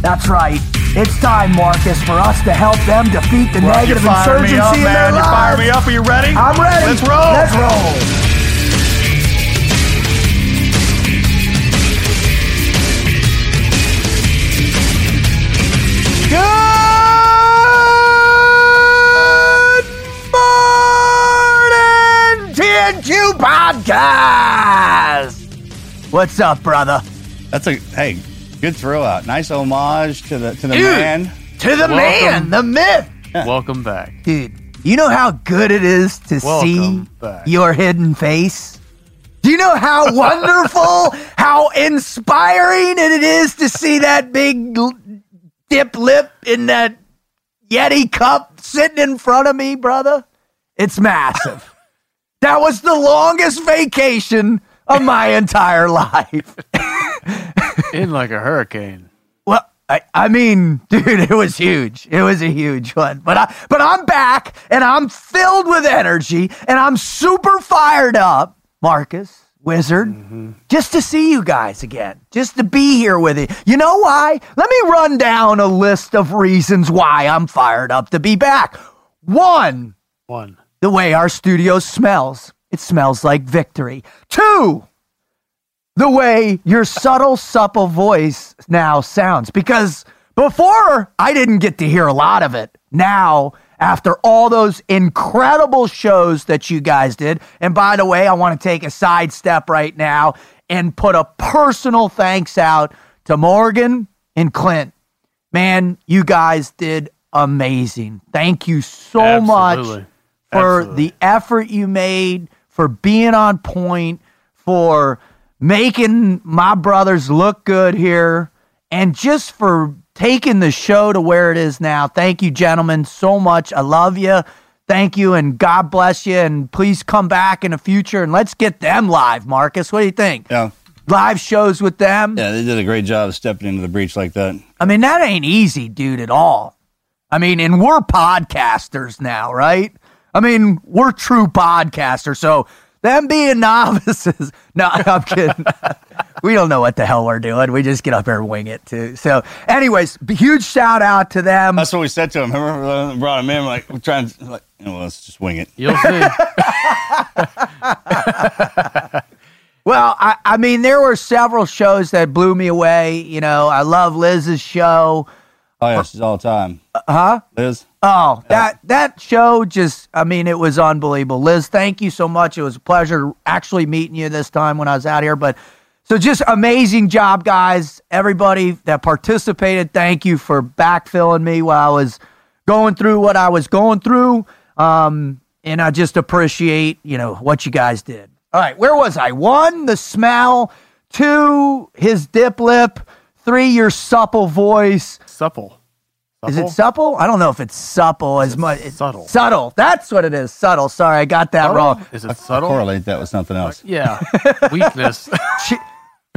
That's right. It's time, Marcus, for us to help them defeat the Well, negative you fired me insurgency up, in man. their You fire me up. Are you ready? I'm ready. Let's roll. Let's roll. Good morning, TNQ Podcast. What's up, brother? That's a hey, good throw out. Nice homage to the to the Dude. man. To the man, the myth. Welcome back. Dude, you know how good it is to Welcome see back. your hidden face? Do you know how wonderful, how inspiring it is to see that big dip lip in that Yeti cup sitting in front of me, brother? It's massive. that was the longest vacation of my entire life. In like a hurricane. Well, I, I mean, dude, it was huge. It was a huge one. But I but I'm back and I'm filled with energy and I'm super fired up, Marcus, Wizard, mm-hmm. just to see you guys again. Just to be here with you. You know why? Let me run down a list of reasons why I'm fired up to be back. One, One. the way our studio smells. It smells like victory. Two, the way your subtle, supple voice now sounds. Because before, I didn't get to hear a lot of it. Now, after all those incredible shows that you guys did, and by the way, I want to take a sidestep right now and put a personal thanks out to Morgan and Clint. Man, you guys did amazing. Thank you so much for Absolutely. the effort you made, for being on point, for making my brothers look good here, and just for taking the show to where it is now. Thank you, gentlemen, so much. I love you. Thank you, and God bless you. And please come back in the future and let's get them live, Marcus. What do you think? Yeah, Live shows with them? yeah, they did a great job of stepping into the breach like that. I mean, that ain't easy, dude, at all. I mean, and we're podcasters now, right? I mean, we're true podcasters. So them being novices, no, I'm kidding. we don't know what the hell we're doing. We just get up there and wing it too. So, anyways, huge shout out to them. That's what we said to him. Remember, when we brought him in. Like we're trying, to, like, you know, let's just wing it. You'll see. Well, I, I mean, there were several shows that blew me away. You know, I love Liz's show. Oh yeah, she's all the time. Uh, huh? Liz, Oh, that that show just I mean it was unbelievable. Liz, thank you so much. It was a pleasure actually meeting you this time when I was out here, but so just amazing job guys. Everybody that participated, thank you for backfilling me while I was going through what I was going through. Um and I just appreciate, you know, what you guys did. All right, where was I? One, the smell, two, his dip lip, three, your supple voice. Supple. Is it Supple? supple? I don't know if it's supple as much. It's subtle. Subtle. That's what it is. Subtle. Sorry, I got that wrong. Is it subtle? Correlate that with something else. Yeah. Weakness. Ch-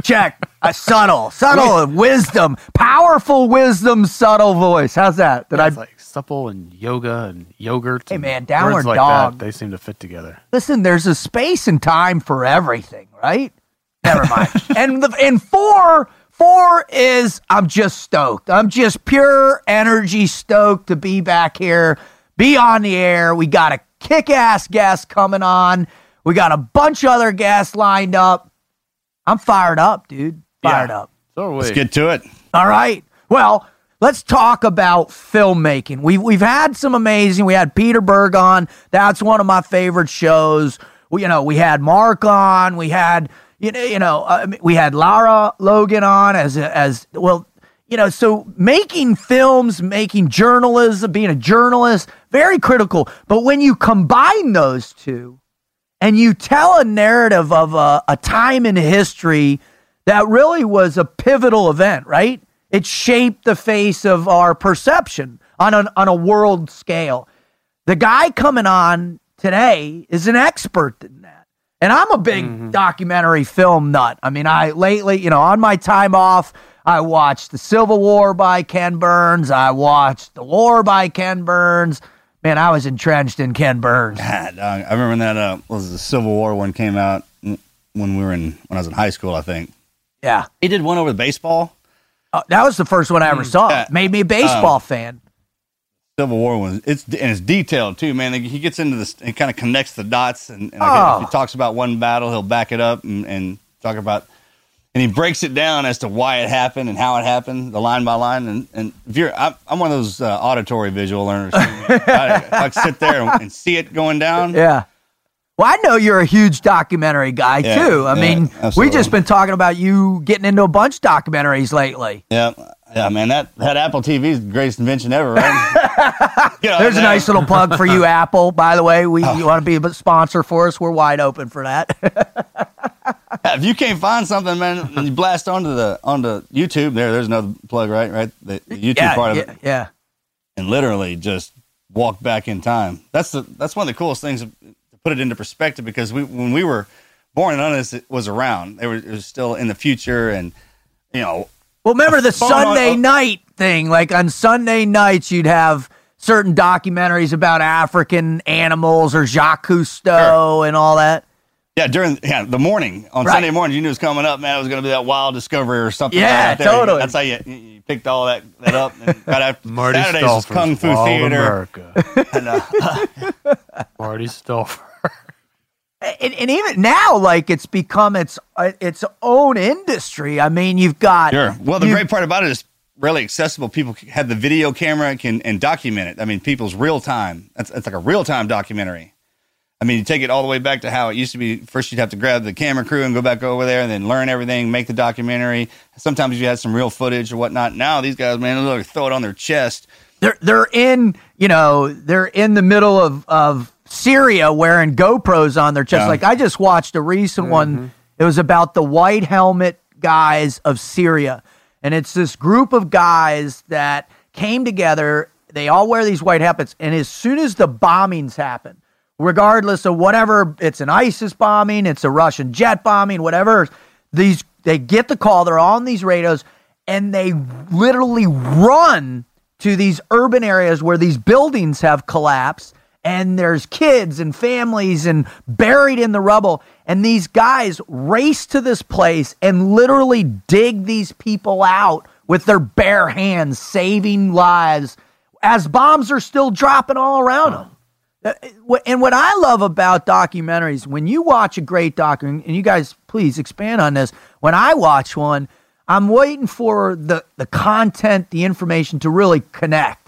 check. A subtle. Subtle. wisdom. Powerful wisdom. Subtle voice. How's that? Did I? it's like supple and yoga and yogurt. Hey, and man, downward words like dog. That, they seem to fit together. Listen, there's a space and time for everything, right? Never mind. and the and four four is I'm just stoked. I'm just pure energy stoked to be back here, be on the air. We got a kick ass guest coming on. We got a bunch of other guests lined up. I'm fired up, dude. Fired Yeah. up. So are we. Let's get to it. All right. Well, let's talk about filmmaking. We've we've had some amazing. We had Peter Berg on. That's one of my favorite shows. We, you know, we had Mark on. We had you know, you know, uh, we had Lara Logan on as as well. You know, so making films, making journalism, being a journalist, very critical. But when you combine those two, and you tell a narrative of a, a time in history that really was a pivotal event, right? It shaped the face of our perception on, an, on a world scale. The guy coming on today is an expert in that. And I'm a big documentary film nut. I mean, I lately, you know, on my time off, I watched the Civil War by Ken Burns. I watched the War by Ken Burns. Man, I was entrenched in Ken Burns. Dog, I remember when that uh, was the Civil War one came out mm, when we were in when I was in high school. I think Yeah. he did one over the baseball. Uh, that was the first one I ever saw. Yeah. Made me a baseball fan. Civil War one. It's and it's detailed too, man. He gets into this and kind of connects the dots, and, and Oh. if he talks about one battle, he'll back it up and, and talk about, and he breaks it down as to why it happened and how it happened, the line by line. And, and if you're, I'm, I'm one of those uh, auditory visual learners. I, I sit there and, and see it going down. Yeah. Well, I know you're a huge documentary guy Yeah, too. I yeah, mean, we absolutely. just been talking about you getting into a bunch of documentaries lately. Yeah, yeah, man. That that Apple TV is the greatest invention ever, right? There's a nice little plug for you, Apple. By the way, we oh. you want to be a sponsor for us? We're wide open for that. If you can't find something, man, you blast onto the onto YouTube. There, there's another plug, right? Right, the, the YouTube yeah, part of yeah, it, yeah. and literally just walk back in time. That's the that's one of the coolest things to put it into perspective because we when we were born, none of this it was around. They were it was still in the future, and you know, Well, remember the phone on- Sunday oh. night thing? Like on Sunday nights, you'd have certain documentaries about African animals or Jacques Cousteau and all that. yeah, during yeah the morning on Right. Sunday morning, you knew it was coming up, man. It was going to be that wild discovery or something. Yeah, right there. totally. That's how you, you picked all that that up. And right after Marty Saturdays was Stouffer's Kung Fu Wild Theater. America. And, uh, Marty Stouffer. And, and even now, like it's become its uh, its own industry. I mean, you've got Sure. Well, the great part about it is really accessible. People have the video camera and can and document it. I mean, people's real time. That's it's like a real time documentary. I mean, you take it all the way back to how it used to be. First, you'd have to grab the camera crew and go back over there, and then learn everything, make the documentary. Sometimes you had some real footage or whatnot. Now these guys, man, they look, throw it on their chest. they're they're in you know they're in the middle of of Syria wearing GoPros on their chest. Yeah. Like I just watched a recent one. Mm-hmm. It was about the white helmet guys of Syria, and it's this group of guys that came together. They all wear these white helmets, and as soon as the bombings happen, regardless of whatever, it's an ISIS bombing, it's a Russian jet bombing, whatever. These they get the call. They're on these radios, and they literally run to these urban areas where these buildings have collapsed and there's kids and families and buried in the rubble. And these guys race to this place and literally dig these people out with their bare hands saving lives as bombs are still dropping all around them. Uh, and what I love about documentaries, when you watch a great documentary, and you guys please expand on this. When I watch one, I'm waiting for the the content, the information to really connect,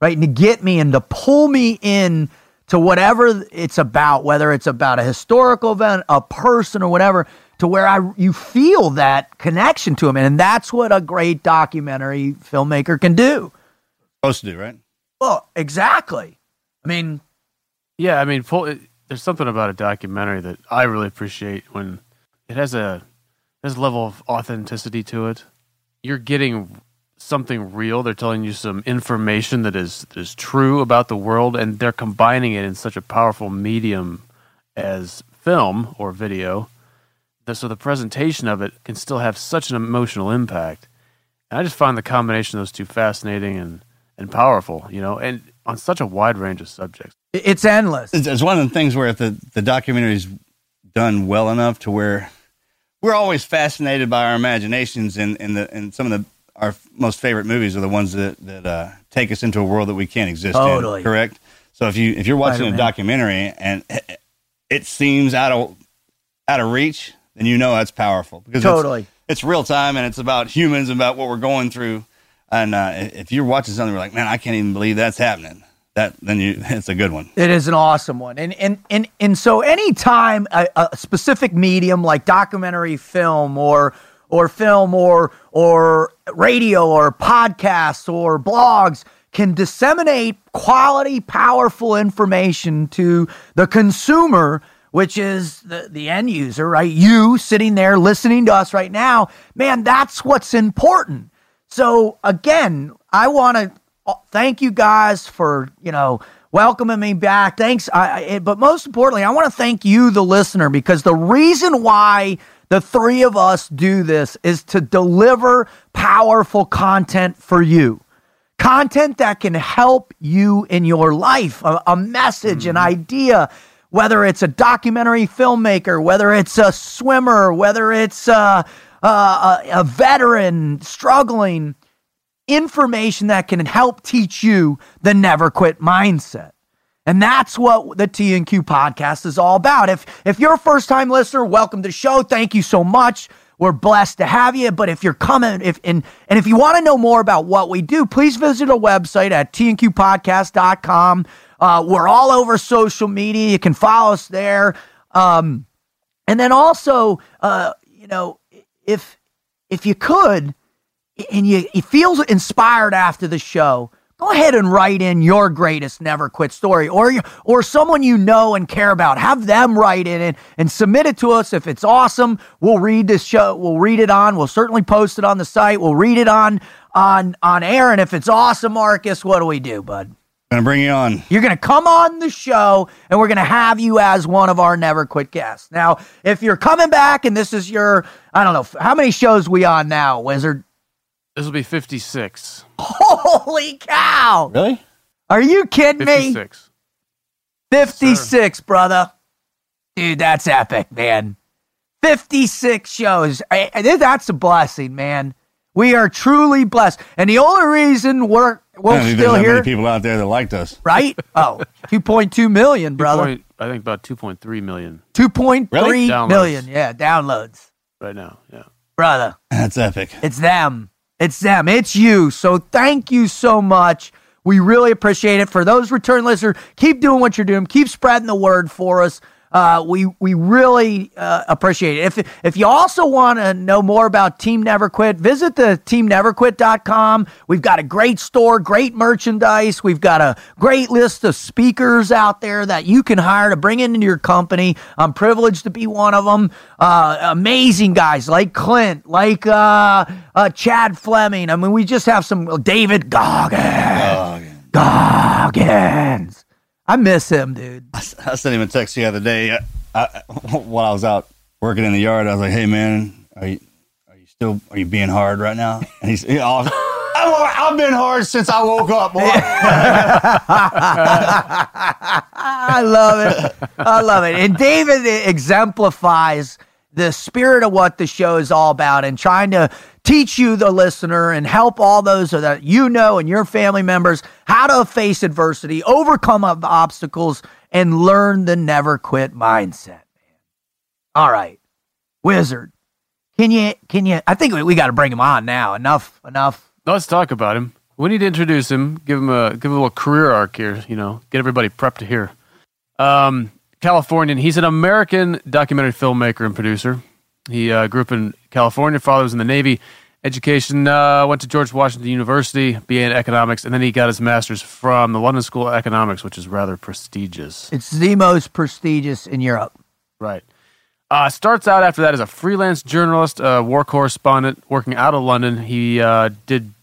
right, and to get me and to pull me in to whatever it's about, whether it's about a historical event, a person, or whatever, to where I you feel that connection to them, and that's what a great documentary filmmaker can do. Supposed to do right. Well, exactly. I mean, Yeah, I mean, full, it, there's something about a documentary that I really appreciate when it has a has a level of authenticity to it. You're getting something real. They're telling you some information that is that is true about the world, and they're combining it in such a powerful medium as film or video. That so the presentation of it can still have such an emotional impact. And I just find the combination of those two fascinating and and powerful. You know, and on such a wide range of subjects. It's endless. It's, it's one of the things where if the the documentary's done well enough to where we're always fascinated by our imaginations, and and the and some of the our most favorite movies are the ones that that uh, take us into a world that we can't exist Totally. in. Correct. So if you if you're watching Spider-Man. a documentary and it seems out of out of reach, then you know that's powerful because it's- Totally. it's, real time and it's about humans about what we're going through. And uh, if you're watching something, you're like, man, I can't even believe that's happening. That then you it's a good one. It is an awesome one, and and and and so anytime a, a specific medium like documentary film or or film or or radio or podcasts or blogs can disseminate quality, powerful information to the consumer, which is the, the end user, right? You sitting there listening to us right now, man, that's what's important. So again, I want to uh, thank you guys for you know welcoming me back. Thanks, I, I, but most importantly, I want to thank you, the listener, because the reason why the three of us do this is to deliver powerful content for you. Content that can help you in your life, a, a message, an mm-hmm. idea, whether it's a documentary filmmaker, whether it's a swimmer, whether it's a, a, a veteran struggling, information that can help teach you the never quit mindset. And that's what the TNQ podcast is all about. If if you're a first time listener, welcome to the show. Thank you so much. We're blessed to have you. But if you're coming, if and and if you want to know more about what we do, please visit our website at tnqpodcast.com. Uh, we're all over social media. You can follow us there. Um, and then also, uh, you know, if if you could, and you, you feel inspired after the show, go ahead and write in your greatest never quit story or or someone you know and care about. Have them write in it and submit it to us. If it's awesome, we'll read this show. We'll read it on. We'll certainly post it on the site. We'll read it on on on air. And if it's awesome, Marcus, what do we do, bud? Gonna bring you on. You're going to come on the show and we're going to have you as one of our never quit guests. Now, if you're coming back and this is your, I don't know, how many shows we on now, Wizard? This will be 56. Holy cow. Really? Are you kidding me? 56. 56, brother. Dude, that's epic, man. 56 shows. I, I- that's a blessing, man. We are truly blessed. And the only reason we're, we're don't still here, many people out there that liked us. right? Oh, 2.2 million, brother. Point- I think about 2.3 million 2.3 Really? million. Yeah, downloads. right now. Yeah. Brother. That's epic. It's them. It's them. It's you. So thank you so much. We really appreciate it. For those return listeners, keep doing what you're doing. Keep spreading the word for us. Uh, we we really uh, appreciate it. If if you also want to know more about Team Never Quit, visit the teamneverquit.com. We've got a great store, great merchandise. We've got a great list of speakers out there that you can hire to bring into your company. I'm privileged to be one of them. Uh, amazing guys like Clint, like uh, uh, Chad Fleming. I mean, we just have some David Goggins. Goggins. I miss him, dude. I sent him a text the other day I, I, while I was out working in the yard. I was like, "Hey, man, are you are you still are you being hard right now?" And he's, I, I've been hard since I woke up. Boy. I love it. I love it. And David exemplifies the spirit of what the show is all about and trying to teach you, the listener, and help all those that you know and your family members how to face adversity, overcome ob- obstacles, and learn the never quit mindset. All right, Wizard. Can you? Can you? I think we, we got to bring him on now. Enough. Enough. Let's talk about him. We need to introduce him, give him a give him a little career arc here, you know, get everybody prepped to hear. Um, Californian. He's an American documentary filmmaker and producer. He uh, grew up in California. Father was in the Navy. Education uh, went to George Washington University, BA in economics, and then he got his master's from the London School of Economics, which is rather prestigious. It's the most prestigious in Europe. Right. Uh, starts out after that as a freelance journalist, uh, war correspondent, working out of London. He uh, did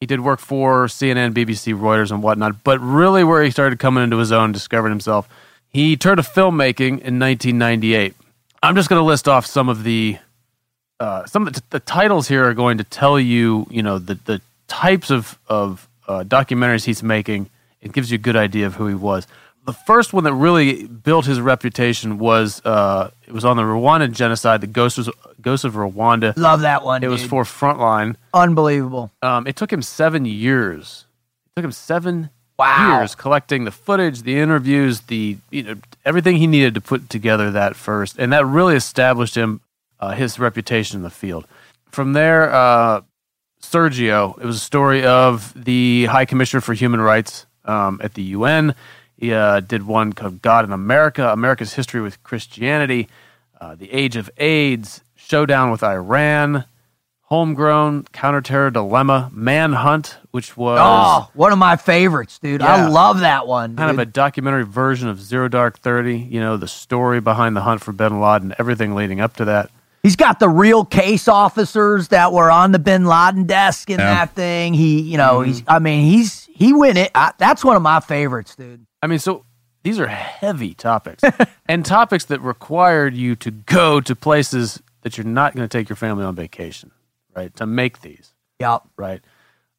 He did work for CNN, BBC, Reuters, and whatnot. But really, where he started coming into his own, discovering himself, he turned to filmmaking in 1998. I'm just going to list off some of the uh, some of the, the titles here are going to tell you, you know, the the types of of uh, documentaries he's making. It gives you a good idea of who he was. The first one that really built his reputation was uh, it was on the Rwandan genocide, the Ghost of, Ghost of Rwanda. Love that one. It was for Frontline. unbelievable. Um, it took him seven years. It took him seven Wow. years collecting the footage, the interviews, the you know everything he needed to put together that first, and that really established him uh, his reputation in the field. From there, uh, Sergio. It was a story of the High Commissioner for Human Rights um, at the UN. He uh, did one called God in America, America's History with Christianity, uh, The Age of AIDS, Showdown with Iran, Homegrown, Counterterror Dilemma, Manhunt, which was Oh, one of my favorites, dude. I love that one. kind of a documentary version of Zero Dark Thirty. You know, the story behind the hunt for Bin Laden, everything leading up to that. He's got the real case officers that were on the Bin Laden desk in Yeah. that thing. He, you know, Mm-hmm. he's. I mean, he's he win it. I, that's one of my favorites, dude. I mean, so these are heavy topics and topics that required you to go to places that you're not going to take your family on vacation, right? To make these, Yep, right?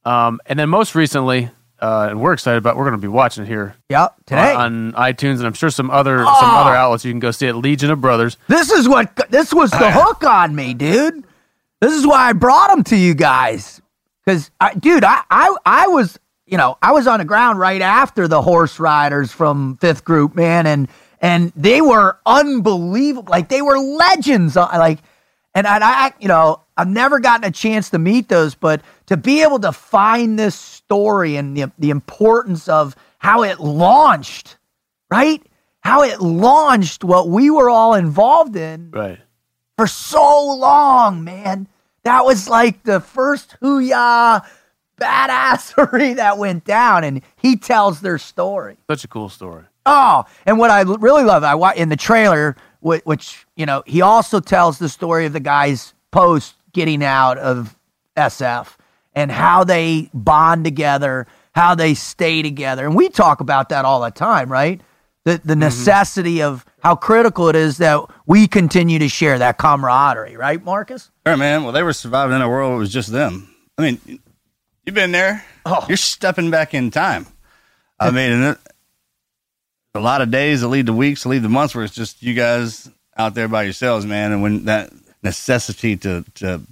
Um, and then most recently, uh, and we're excited about, we're going to be watching it here yep. Today, Oh. on iTunes, and I'm sure some other some other outlets you can go see it. Legion of Brothers. this is what this was the hook on me, dude. This is why I brought him to you guys. Because, dude, I, I, I was, you know, I was on the ground right after the horse riders from Fifth Group, man, and and they were unbelievable. Like they were legends. uh, Like, and I, I, you know, I've never gotten a chance to meet those, but to be able to find this story and the the importance of how it launched, right? How it launched what we were all involved in Right. for so long, man. That was like the first hoo-yah badassery that went down, and he tells their story. Such a cool story. Oh, and what I really love, I in the trailer, which, which you know, he also tells the story of the guys post getting out of SF and how they bond together, how they stay together, and we talk about that all the time, right? The the mm-hmm. necessity of how critical it is that we continue to share that camaraderie, right, Marcus? Sure, man. Well, they were surviving in a world where it was just them. I mean, you've been there. Oh. You're stepping back in time. I mean, and it, a lot of days that lead to weeks, that lead to months, where it's just you guys out there by yourselves, man. And when that necessity to to you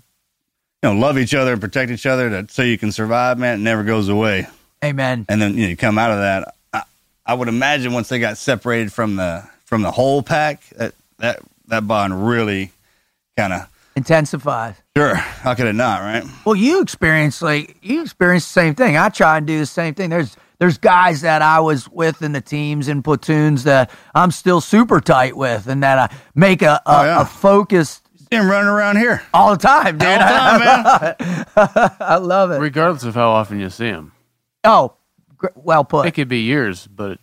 know love each other and protect each other, to, so you can survive, man, it never goes away. Amen. And then you, know, you come out of that. I, I would imagine once they got separated from the from the whole pack, that that that bond really kind of Intensifies. sure. How could it not, right? Well, you experience like you experience the same thing. I try and do the same thing. There's there's guys that I was with in the teams and platoons that I'm still super tight with, and that I make a a, Oh, yeah. a focus See him running around here. all the time, dude. All the time, man. I love it. Regardless of how often you see them, Oh, gr- well put. it could be years, but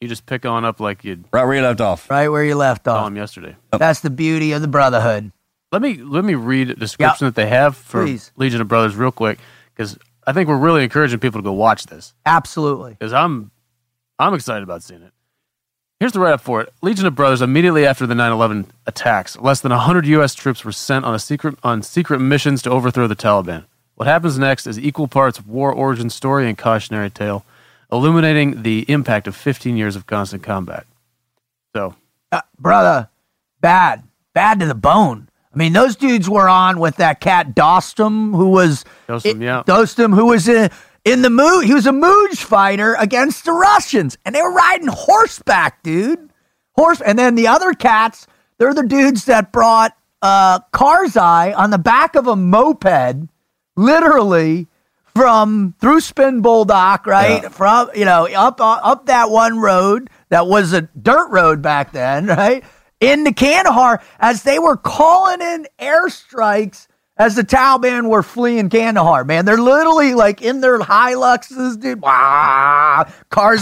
you just pick on up like you Right where you left off. Right where you left off. them yesterday. That's the beauty of the brotherhood. Let me let me read a description that they have for Please. Legion of Brothers real quick because I think we're really encouraging people to go watch this Absolutely. because I'm I'm excited about seeing it. Here's the write up for it. Legion of Brothers immediately after the 9/11 attacks, less than 100 US troops were sent on a secret on secret missions to overthrow the Taliban. What happens next is equal parts war origin story and cautionary tale, illuminating the impact of 15 years of constant combat. So, Uh, brother, bad, bad to the bone. I mean, those dudes were on with that cat Dostum, who was Dostum, yeah. Dostum, who was in in the mood. He was a Mooj fighter against the Russians, and they were riding horseback, dude. Horse, and then the other cats, they're the dudes that brought uh, Karzai on the back of a moped, literally from through Spin Boldak, right? Yeah. From you know up up that one road that was a dirt road back then, right? Into Kandahar as they were calling in airstrikes as the Taliban were fleeing Kandahar. Man, they're literally like in their Hiluxes, dude. Wow,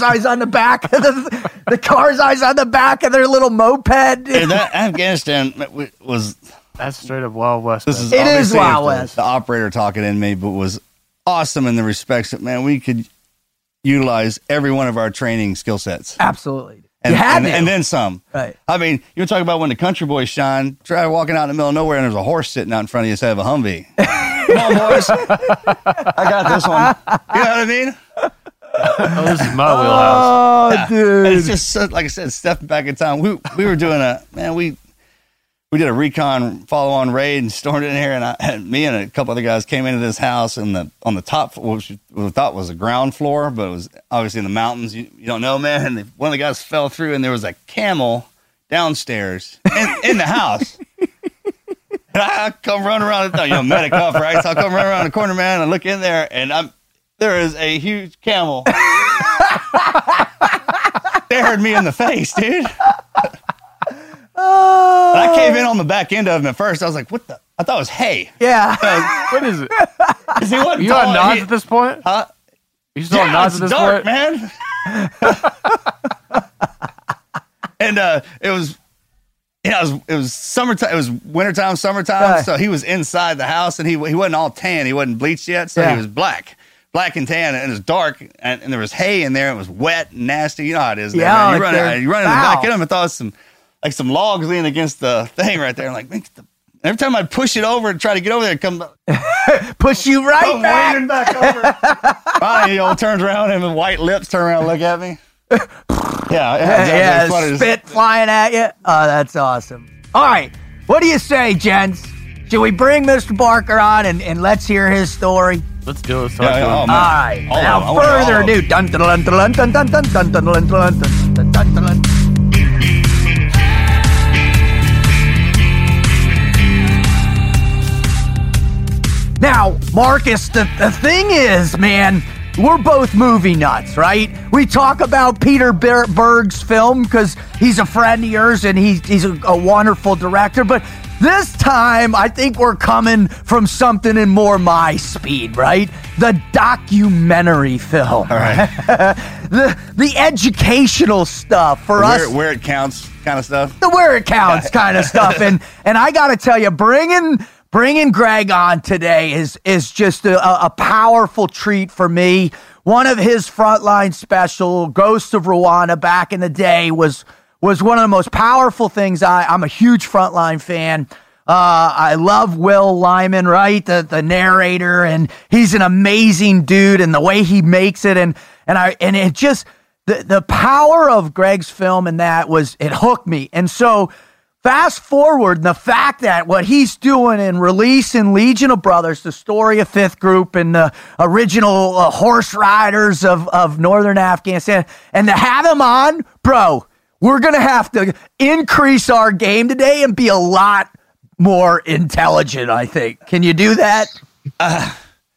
eyes on the back of the the eyes on the back of their little moped. dude. And that Afghanistan was that's straight up Wild West. this is It is Wild the, West. the operator talking in me, but was awesome in the respects that man, we could utilize every one of our training skill sets. Absolutely. And, you had and, and then some. Right. I mean, you talk about when the country boys shine. Try walking out in the middle of nowhere and there's a horse sitting out in front of you instead of a Humvee. Come on, boys. I got this one. You know what I mean? Oh, this is my oh, wheelhouse. oh, dude. And it's just like I said, stepping back in time. We we were doing a man. We we did a recon follow on raid and stormed in here, and I and me and a couple other guys came into this house and the on the top, which we thought was a ground floor, but it was obviously in the mountains. You, you don't know, man. And one of the guys fell through, and there was a camel downstairs in, in the house. And I come running around, you know, medic right? So I come running around the corner, man, and look in there, and I'm there is a huge camel. Stared me in the face, dude. Oh, And I came in on the back end of him at first. I was like, "What the?" I thought it was hay. yeah. What is it? 'Cause he wasn't You on tall. nods He- at this point? Huh? You still on Yeah, nods it's at this dark, point? man. and uh, it was, yeah, it was it was summertime. It was wintertime, summertime. Right. So he was inside the house, and he he wasn't all tan. He wasn't bleached yet, so Yeah. he was black. Black and tan, and it was dark, and, and there was hay in there. It was wet and nasty. You know how it is. there, Yeah, man. like you run, they're you run in the foul. back of him, and thought it was some like some logs leaning against the thing right there. I'm like, man, the, every time I'd push it over and try to get over there, it'd come Push you right come back. leaning back over. Finally, he all turns around and with white lips turn around and look at me. Yeah, yeah, Yeah, it's funny spit flying at you. Oh, that's awesome. All right. What do you say, gents? Should we bring Mr. Barker on and, and let's hear his story? Let's do it. Let's Yeah, yeah, him. oh, All All Now, them. Further all of ado, dun dun dun dun dun dun dun dun dun dun dun dun dun dun dun. Now, Marcus, the, the thing is, man, we're both movie nuts, right? We talk about Peter Ber- Berg's film because he's a friend of yours and he's, he's a, a wonderful director. But this time, I think we're coming from something in more my speed, right? The documentary film. All right. the, the educational stuff for us where, where it counts kind of stuff. the where it counts kind of stuff. And and I got to tell you, bringing bringing Greg on today is is just a, a powerful treat for me. One of his frontline special, Ghost of Rwanda, back in the day was was one of the most powerful things. I I'm a huge frontline fan. Uh, I love Will Lyman, right? The the narrator, and he's an amazing dude, and the way he makes it, and and I and it just the the power of Greg's film and that was it hooked me. And so fast forward the fact that what he's doing in releasing Legion of Brothers, the story of Fifth Group and the original uh, horse riders of of northern Afghanistan, and to have him on, bro, we're gonna have to increase our game today and be a lot more intelligent. I think. Can you do that?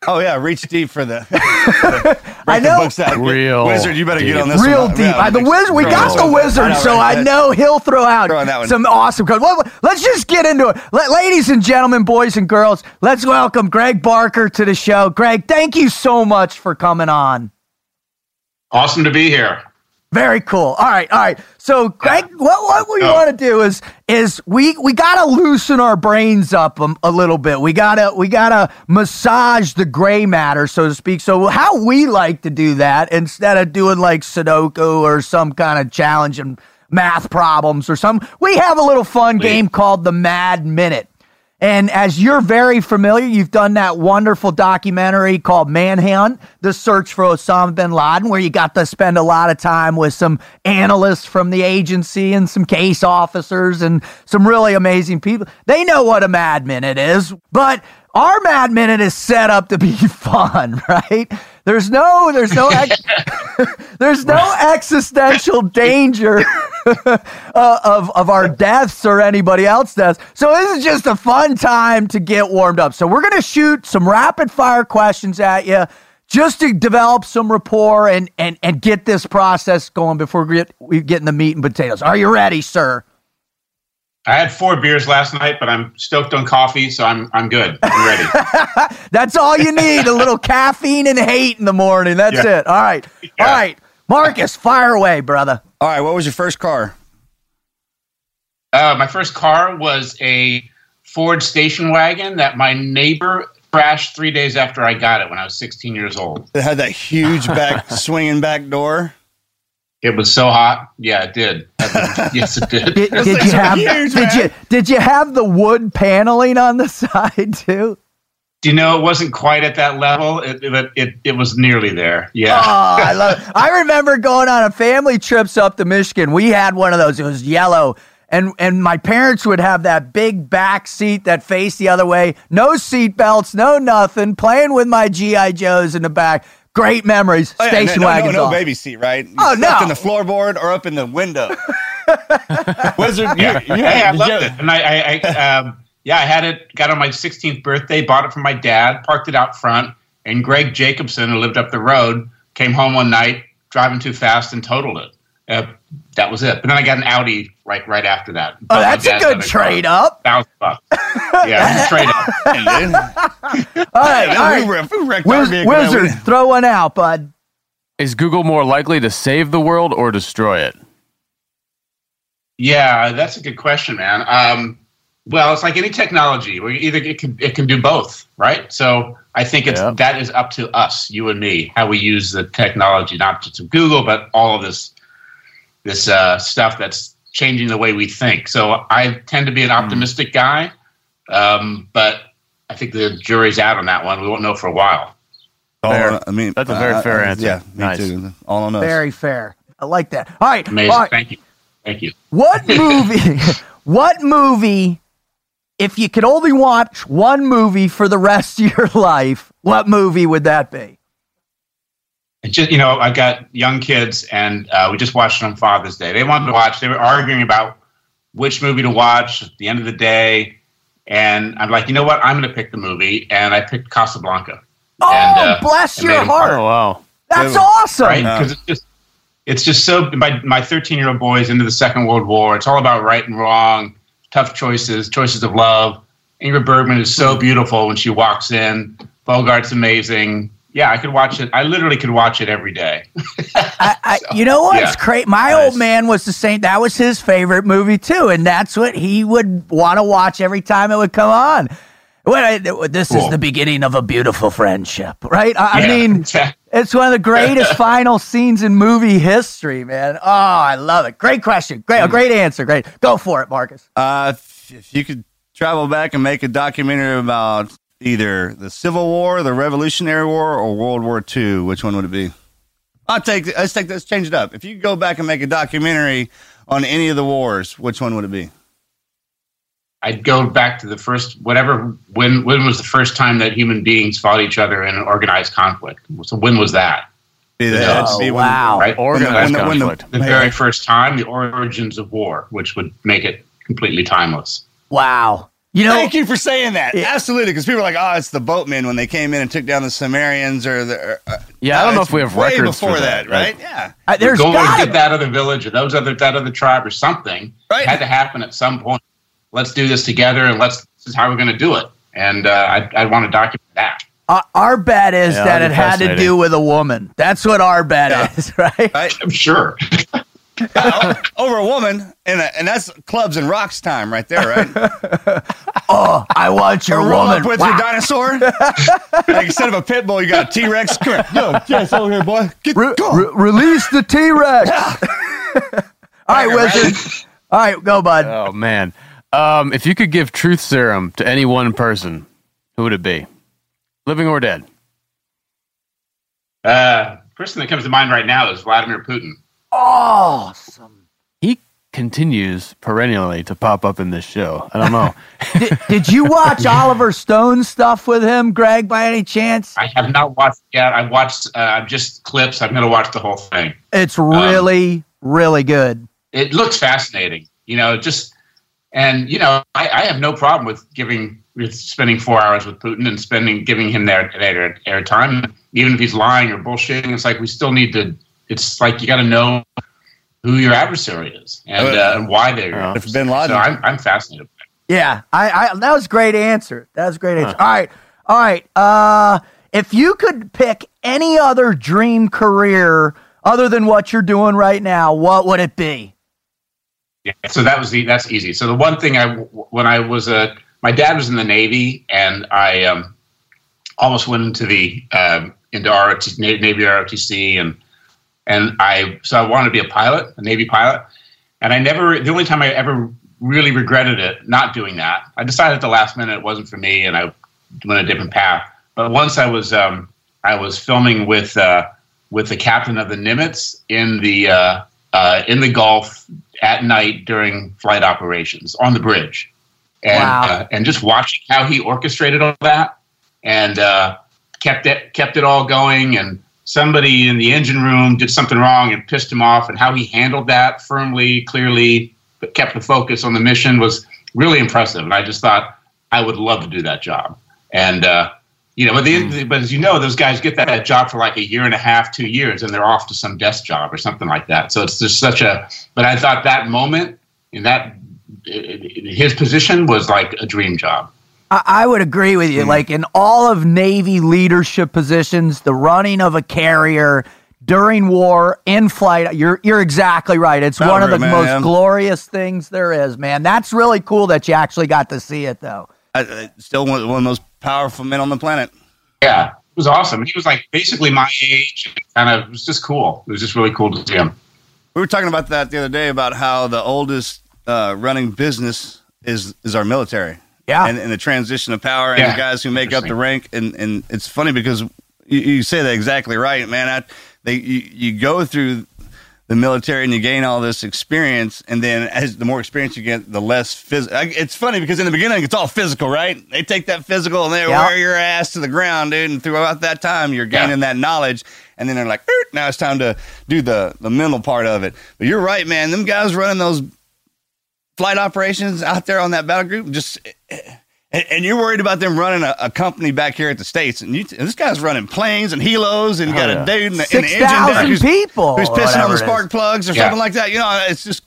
Oh yeah, reach deep for the. I know. Books that. Real wizard. You better get on this. Real one. deep. Yeah, the wizard. We got the one. wizard, know, so right? I know he'll throw out Throw on that one. some awesome codes. Well, let's just get into it, La- ladies and gentlemen, boys and girls. Let's welcome Greg Barker to the show. Greg, thank you so much for coming on. Awesome to be here. Very cool. All right, all right. So, Greg, what what we Go. want to do is is we we gotta loosen our brains up a, a little bit. We gotta we gotta massage the gray matter, so to speak. So, how we like to do that instead of doing like Sudoku or some kind of challenging math problems or some, we have a little fun game called the Mad Minute. And as you're very familiar, you've done that wonderful documentary called Manhunt, The Search for Osama bin Laden, where you got to spend a lot of time with some analysts from the agency and some case officers and some really amazing people. They know what a Mad Minute is, but our Mad Minute is set up to be fun, right? There's no, there's no, ex- there's no existential danger uh, of of our deaths or anybody else deaths. So this is just a fun time to get warmed up. So we're gonna shoot some rapid fire questions at you. Just to develop some rapport and, and, and get this process going before we get, we get in the meat and potatoes. Are you ready, sir? I had four beers last night, but I'm stoked on coffee, so I'm I'm good. I'm ready. That's all you need. a little caffeine and hate in the morning. That's Yeah. it. All right. All Yeah. right. Marcus, fire away, brother. All right, what was your first car? Uh, my first car was a Ford station wagon that my neighbor crashed three days after I got it when I was 16 years old. It had that huge back swinging back door. It was so hot. Yeah, it did. yes, it did. Did, did you have huge, did you did you have the wood paneling on the side too? Do you know it wasn't quite at that level? It it, it, it was nearly there. Yeah. Oh, I love. I remember going on a family trips up to Michigan. We had one of those. It was yellow, and and my parents would have that big back seat that faced the other way. No seat belts, no nothing. Playing with my GI Joes in the back. Great memories. Oh, yeah, Station no, no, wagons. No, no baby seat, right? You Oh, slept no. in the floorboard or up in the window. Wizard, you, yeah. you, hey, I loved you- it. And I, I, I um, yeah, I had it. Got it on my 16th birthday. Bought it from my dad. Parked it out front. And Greg Jacobson, who lived up the road, came home one night driving too fast and totaled it. Uh, that was it. But then I got an Audi right right after that. Oh, that's a good trade up. Thousand bucks. Yeah, trade up. Hey, dude. All right, all We right. wrecked- we wrecked our Wiz- vehicle Wizard, weekend. throw one out, bud. Is Google more likely to save the world or destroy it? Yeah, that's a good question, man. Um, well, it's like any technology. We either it can it can do both, right? So I think it's Yeah. that is up to us, you and me, how we use the technology, not just of Google, but all of this this uh, stuff that's changing the way we think. So I tend to be an optimistic guy, um, but I think the jury's out on that one. We won't know for a while. All Fair. I mean, That's a very fair answer. Yeah, me Nice. too. All on us. Very fair. I like that. All right. Amazing. all right. Thank you. Thank you. What movie? what movie? If you could only watch one movie for the rest of your life, what movie would that be? It just you know, I've got young kids, and uh, we just watched it on Father's Day. They wanted to watch. They were arguing about which movie to watch at the end of the day, and I'm like, you know what? I'm going to pick the movie, and I picked Casablanca. Oh, And, uh, bless your heart! Oh wow. That's Good. awesome. right? Because it's just it's just so. My my 13 year old boy is into the Second World War. It's all about right and wrong, tough choices, choices of love. Ingrid Bergman is so beautiful when she walks in. Bogart's amazing. Yeah, I could watch it. I literally could watch it every day. I, I, you know what's yeah. great? My Nice. old man was the same. That was his favorite movie too, and that's what he would want to watch every time it would come on. Well, I, this is the beginning of a beautiful friendship, right? I, I Yeah, mean, it's one of the greatest final scenes in movie history, man. Oh, I love it. Great question. Great, Mm. a great answer. Great. Go for it, Marcus. Uh, if, if you could travel back and make a documentary about either the Civil War, the Revolutionary War, or World War II, which one would it be? I'll take. Let's take. Let's change it up. If you go back and make a documentary on any of the wars, which one would it be? I'd go back to the first whatever when when was the first time that human beings fought each other in an organized conflict? So when was that? Be the, Yeah. it'd be Oh, when- wow. Right? Organized when the- when the- conflict. The very first time, the origins of war, which would make it completely timeless. Wow. You know, Thank you for saying that. Yeah. Absolutely, because people are like, "Oh, it's the boatmen when they came in and took down the Sumerians," or the. Uh, Yeah, I don't know if we have way records for before that, that, right? like- yeah. I, there's Go and get that other village or those other that other tribe or something. Right. Had to happen at some point. Let's do this together, and let's. This is how we're going to do it. And uh, I I want to document that. Uh, our bet is Yeah, that it had to do with a woman. That's what our bet Yeah. is, right? Right. I'm sure. Yeah, over a woman, and and that's clubs and rocks time right there, right? Oh, I want your roll woman. up with Wow. your dinosaur. like instead of a pit bull, you got a T Rex. Come here, yo, yes, over here, boy. Get Re- go. re- release the T Rex. All right, Wizard. All right, go, bud. Oh man. Um, if you could give truth serum to any one person, who would it be? Living or dead? Uh, person that comes to mind right now is Vladimir Putin. Awesome. He continues perennially to pop up in this show. I don't know. Did, did you watch Oliver Stone stuff with him, Greg, by any chance? I have not watched yet. I've watched uh, just clips. I'm going to watch the whole thing. It's really, really good. It looks fascinating. You know, just and you know, I, I have no problem with giving with spending four hours with Putin and spending giving him their their airtime, even if he's lying or bullshitting. It's like we still need to. It's like you got to know who your adversary is and, uh, why they're. your Yeah. If adversary. Bin Laden- So I'm I'm fascinated. Yeah, I, I that was a great answer. That was a great answer. All right, all right. Uh, if you could pick any other dream career other than what you're doing right now, what would it be? Yeah, so that was the that's easy. So the one thing I when I was a my dad was in the Navy and I um almost went into the um, into ROT, Navy ROTC, and and I so I wanted to be a pilot, a Navy pilot, and I never. The only time I ever really regretted it not doing that, I decided at the last minute it wasn't for me, and I went a different path. But once I was um, I was filming with uh, with the captain of the Nimitz in the uh, uh, in the Gulf at night during flight operations on the bridge, and Wow. uh, and just watching how he orchestrated all that and uh, kept it kept it all going. And somebody in the engine room did something wrong and pissed him off, and how he handled that firmly, clearly, but kept the focus on the mission was really impressive. And I just thought I would love to do that job. And uh, you know, but, the, but as you know, those guys get that, that job for like a year and a half, two years, and they're off to some desk job or something like that. So it's just such a. But I thought that moment in that his position was like a dream job. I, I would agree with you. Hmm. Like in all of Navy leadership positions, the running of a carrier during war, in flight, you're you're exactly right. It's one of the man, most glorious things there is, man. That's really cool that you actually got to see it, though. I, I- still one, one of the most powerful men on the planet. Yeah, it was awesome. He was like basically my age. Kind of, it was just cool. It was just really cool to see him. We were talking about that the other day about how the oldest uh, running business is is our military. Yeah. and, and the transition of power and Yeah. the guys who make up the rank. And and it's funny because you, you say that exactly right, man. I, they you, you go through the military and you gain all this experience, and then as the more experience you get, the less physical. It's funny because in the beginning it's all physical, right? They take that physical and they Yeah. wear your ass to the ground, dude. And throughout that time, you're gaining that knowledge, and then they're like, "Er, now it's time to do the the mental part of it. But you're right, man. Them guys running those flight operations out there on that battle group just and, and you're worried about them running a, a company back here at the states and, you, and this guy's running planes and helos and got yeah. a dude in the, in the engine deck who's, people, who's pissing on the spark is. plugs or Yeah. something like that you know it's just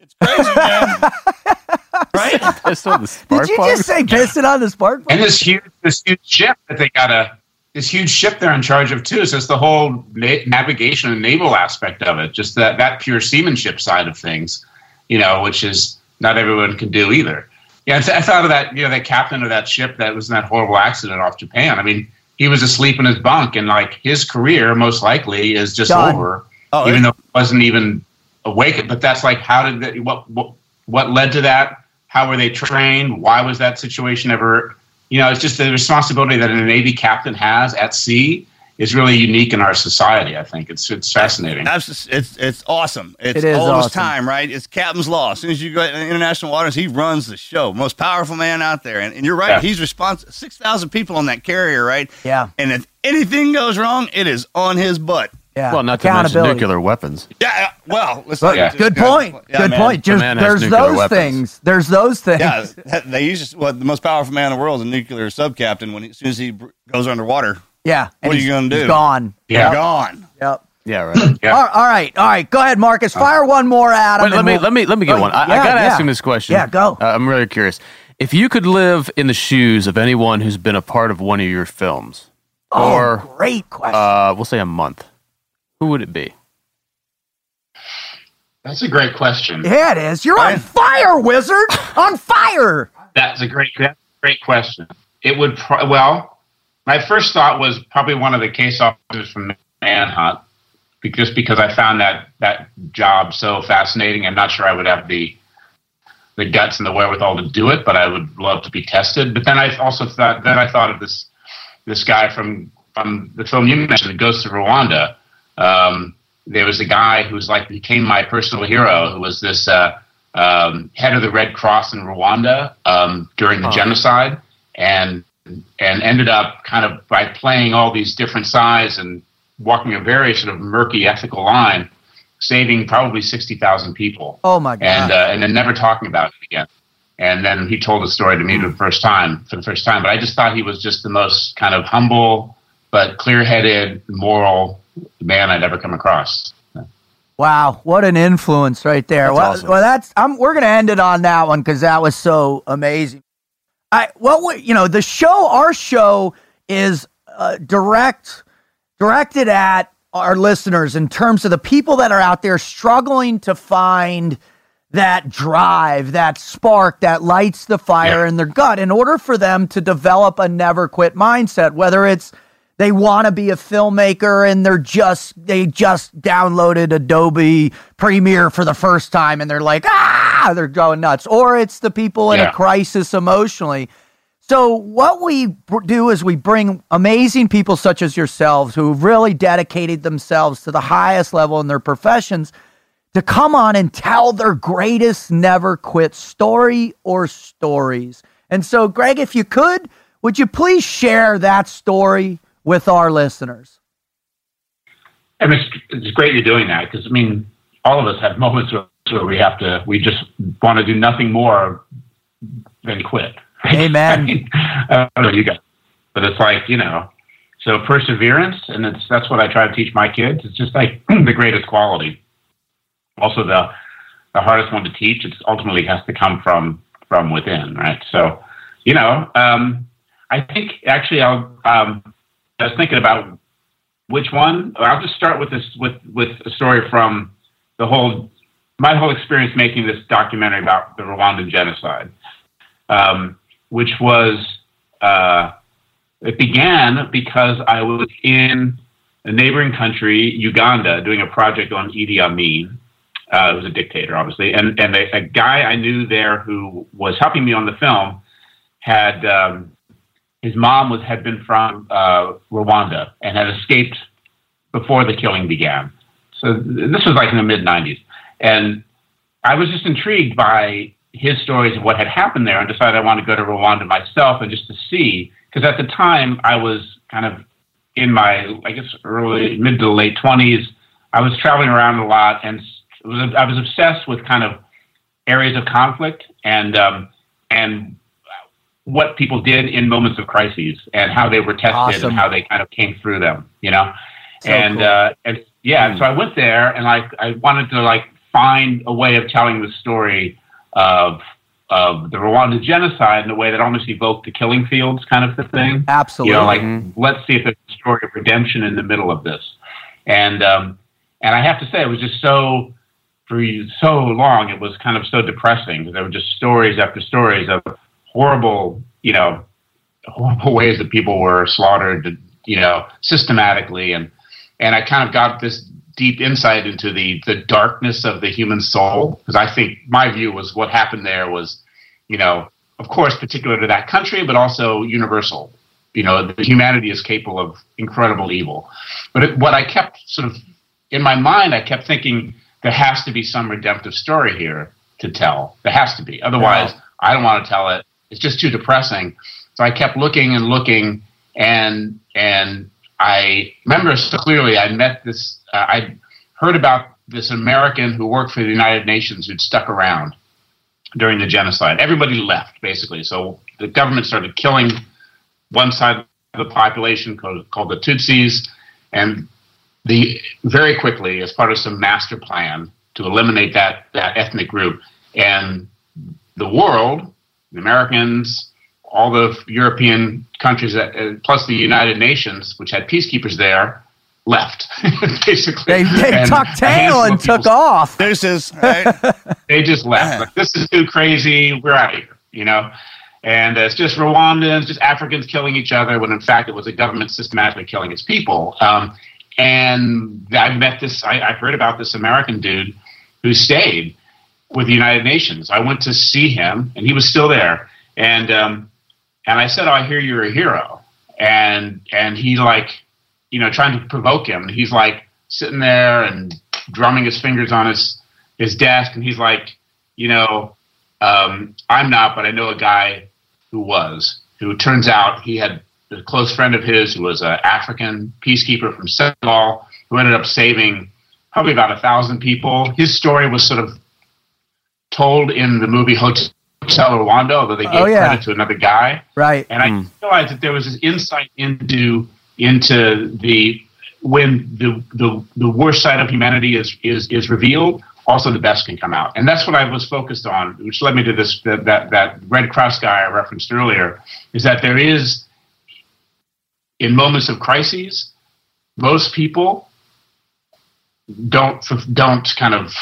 it's crazy man right That's the spark Did you plug? just say pissing on the spark plug? And this huge, this huge ship that they got a this huge ship they're in charge of too. So it's the whole na- navigation and naval aspect of it. Just that that pure seamanship side of things, you know, which is not everyone can do either. Yeah, I, thought of that. You know, that captain of that ship that was in that horrible accident off Japan. I mean, he was asleep in his bunk, and like his career most likely is just Done. over. Oh, even though he wasn't even awake. But that's like, how did that? What what what led to that? How were they trained? Why was that situation ever? You know, it's just the responsibility that a Navy captain has at sea is really unique in our society. I think it's it's fascinating. That's just, it's it's awesome. It's It is oldest awesome. time, right? It's captain's law. As soon as you go in international waters, he runs the show. Most powerful man out there, and, and you're right. Yeah. He's responsible. Six thousand people on that carrier, right? Yeah. And if anything goes wrong, it is on his butt. Yeah. well, not to mention nuclear weapons. Yeah. uh, Well, let's But Yeah. Good point. Yeah, good man. point. Just man has there's those weapons. things. There's those things. Yeah, they use what the most powerful man in the world is a nuclear sub captain. When he, as soon as he br- goes underwater, Yeah. And What are you gonna he's do? Gone. Yeah. you're gone. Yep. Yeah, right. Yeah. All, all right. All right. Go ahead, Marcus. Fire one more at him. Wait, let me we'll- let me let me get Oh, one. I, I gotta ask him this question. Yeah, go. Uh, I'm really curious. If you could live in the shoes of anyone who's been a part of one of your films, Oh, or great question. uh, we'll say a month, who would it be? That's a great question. yeah, it is. You're on fire, wizard. on fire. That's a great, that's a great question. It would pro- well. My first thought was probably one of the case officers from Manhunt, just because I found that that job so fascinating. I'm not sure I would have the the guts and the wherewithal to do it, but I would love to be tested. But then I also thought then I thought of this this guy from from the film you mentioned, The Ghost of Rwanda. Um, there was a guy who's like became my personal hero, who was this uh, um, head of the Red Cross in Rwanda um, during the genocide, and and ended up kind of by playing all these different sides and walking a very sort of murky ethical line, saving probably sixty thousand people Oh my god. and uh, and then never talking about it again. And then he told the story to me for the first time, for the first time. But I just thought he was just the most kind of humble, but clear-headed, moral man I'd ever come across. Wow, what an influence right there. That's well, awesome. well, that's I'm, we're going to end it on that one because that was so amazing. I what we, you know the show, our show is uh, direct directed at our listeners in terms of the people that are out there struggling to find that drive, that spark that lights the fire Yeah. in their gut in order for them to develop a never quit mindset, whether it's they want to be a filmmaker and they're just they just downloaded Adobe Premiere for the first time and they're like ah they're going nuts or it's the people in a crisis emotionally so what we do is we bring amazing people such as yourselves who have really dedicated themselves to the highest level in their professions to come on and tell their greatest never quit story or stories. And so Greg, if you could, would you please share that story with our listeners? And it's, it's great you're doing that because I mean, all of us have moments where, where we have to, we just want to do nothing more than quit. Amen. I, mean, I don't know you guys, but it's like you know, so perseverance, and it's that's what I try to teach my kids. It's just like the greatest quality. Also, the the hardest one to teach. It ultimately has to come from from within, right? So, you know, um, I think actually, I'll. Um, I was thinking about which one. I'll just start with this with with a story from the whole my whole experience making this documentary about the Rwandan genocide, um, which was uh, it began because I was in a neighboring country, Uganda, doing a project on Idi Amin. Uh, it was a dictator, obviously, and and a, a guy I knew there who was helping me on the film had um, his mom was had been from uh, Rwanda and had escaped before the killing began. So this was like in the mid '90s, and I was just intrigued by his stories of what had happened there, and decided I wanted to go to Rwanda myself and just to see, because at the time I was kind of in my, I guess, early mid to late twenties. I was traveling around a lot, and was, I was obsessed with kind of areas of conflict and um, and what people did in moments of crises and how they were tested Awesome. and how they kind of came through them, you know. So and cool. uh, and yeah, so I went there and like I wanted to like find a way of telling the story of of the Rwanda genocide in a way that almost evoked the killing fields kind of the thing. Absolutely. You know, like let's see if there's a story of redemption in the middle of this. And um, and I have to say, it was just so for so long. It was kind of so depressing because there were just stories after stories of horrible, you know, horrible ways that people were slaughtered, you know, systematically. And and I kind of got this deep insight into the the darkness of the human soul because I think my view was what happened there was, you know, of course, particular to that country, but also universal. You know, that humanity is capable of incredible evil. But it, what I kept sort of in my mind, I kept thinking there has to be some redemptive story here to tell. There has to be. Otherwise, I don't want to tell it. It's just too depressing. So I kept looking and looking, and and I remember so clearly. I met this. Uh, I heard about this American who worked for the United Nations who'd stuck around during the genocide. Everybody left basically. So the government started killing one side of the population called, called the Tutsis, and the very quickly as part of some master plan to eliminate that that ethnic group and the world, the Americans, all the European countries, that, uh, plus the United Nations, which had peacekeepers there, left basically. They, they tucked tail and of took off. Deuces. Right? they just left. Like, this is too crazy. We're out of here, you know? And uh, it's just Rwandans, just Africans killing each other, when in fact it was a government systematically killing its people. Um, and I met this, I, I heard about this American dude who stayed with the United Nations. I went to see him, and he was still there. And um, and I said, oh, "I hear you're a hero." And and he like, you know, trying to provoke him. He's like sitting there and drumming his fingers on his his desk, and he's like, you know, um, I'm not, but I know a guy who was. Who turns out he had a close friend of his who was an African peacekeeper from Senegal who ended up saving probably about a thousand people. His story was sort of told in the movie Hotel Rwanda, although they oh, gave Oh, yeah. credit to another guy. Right. And I hmm. realized that there was this insight into into the when the the, the worst side of humanity is, is is revealed, also the best can come out. And that's what I was focused on, which led me to this that that, that Red Cross guy I referenced earlier, is that there is in moments of crises, most people don't don't kind of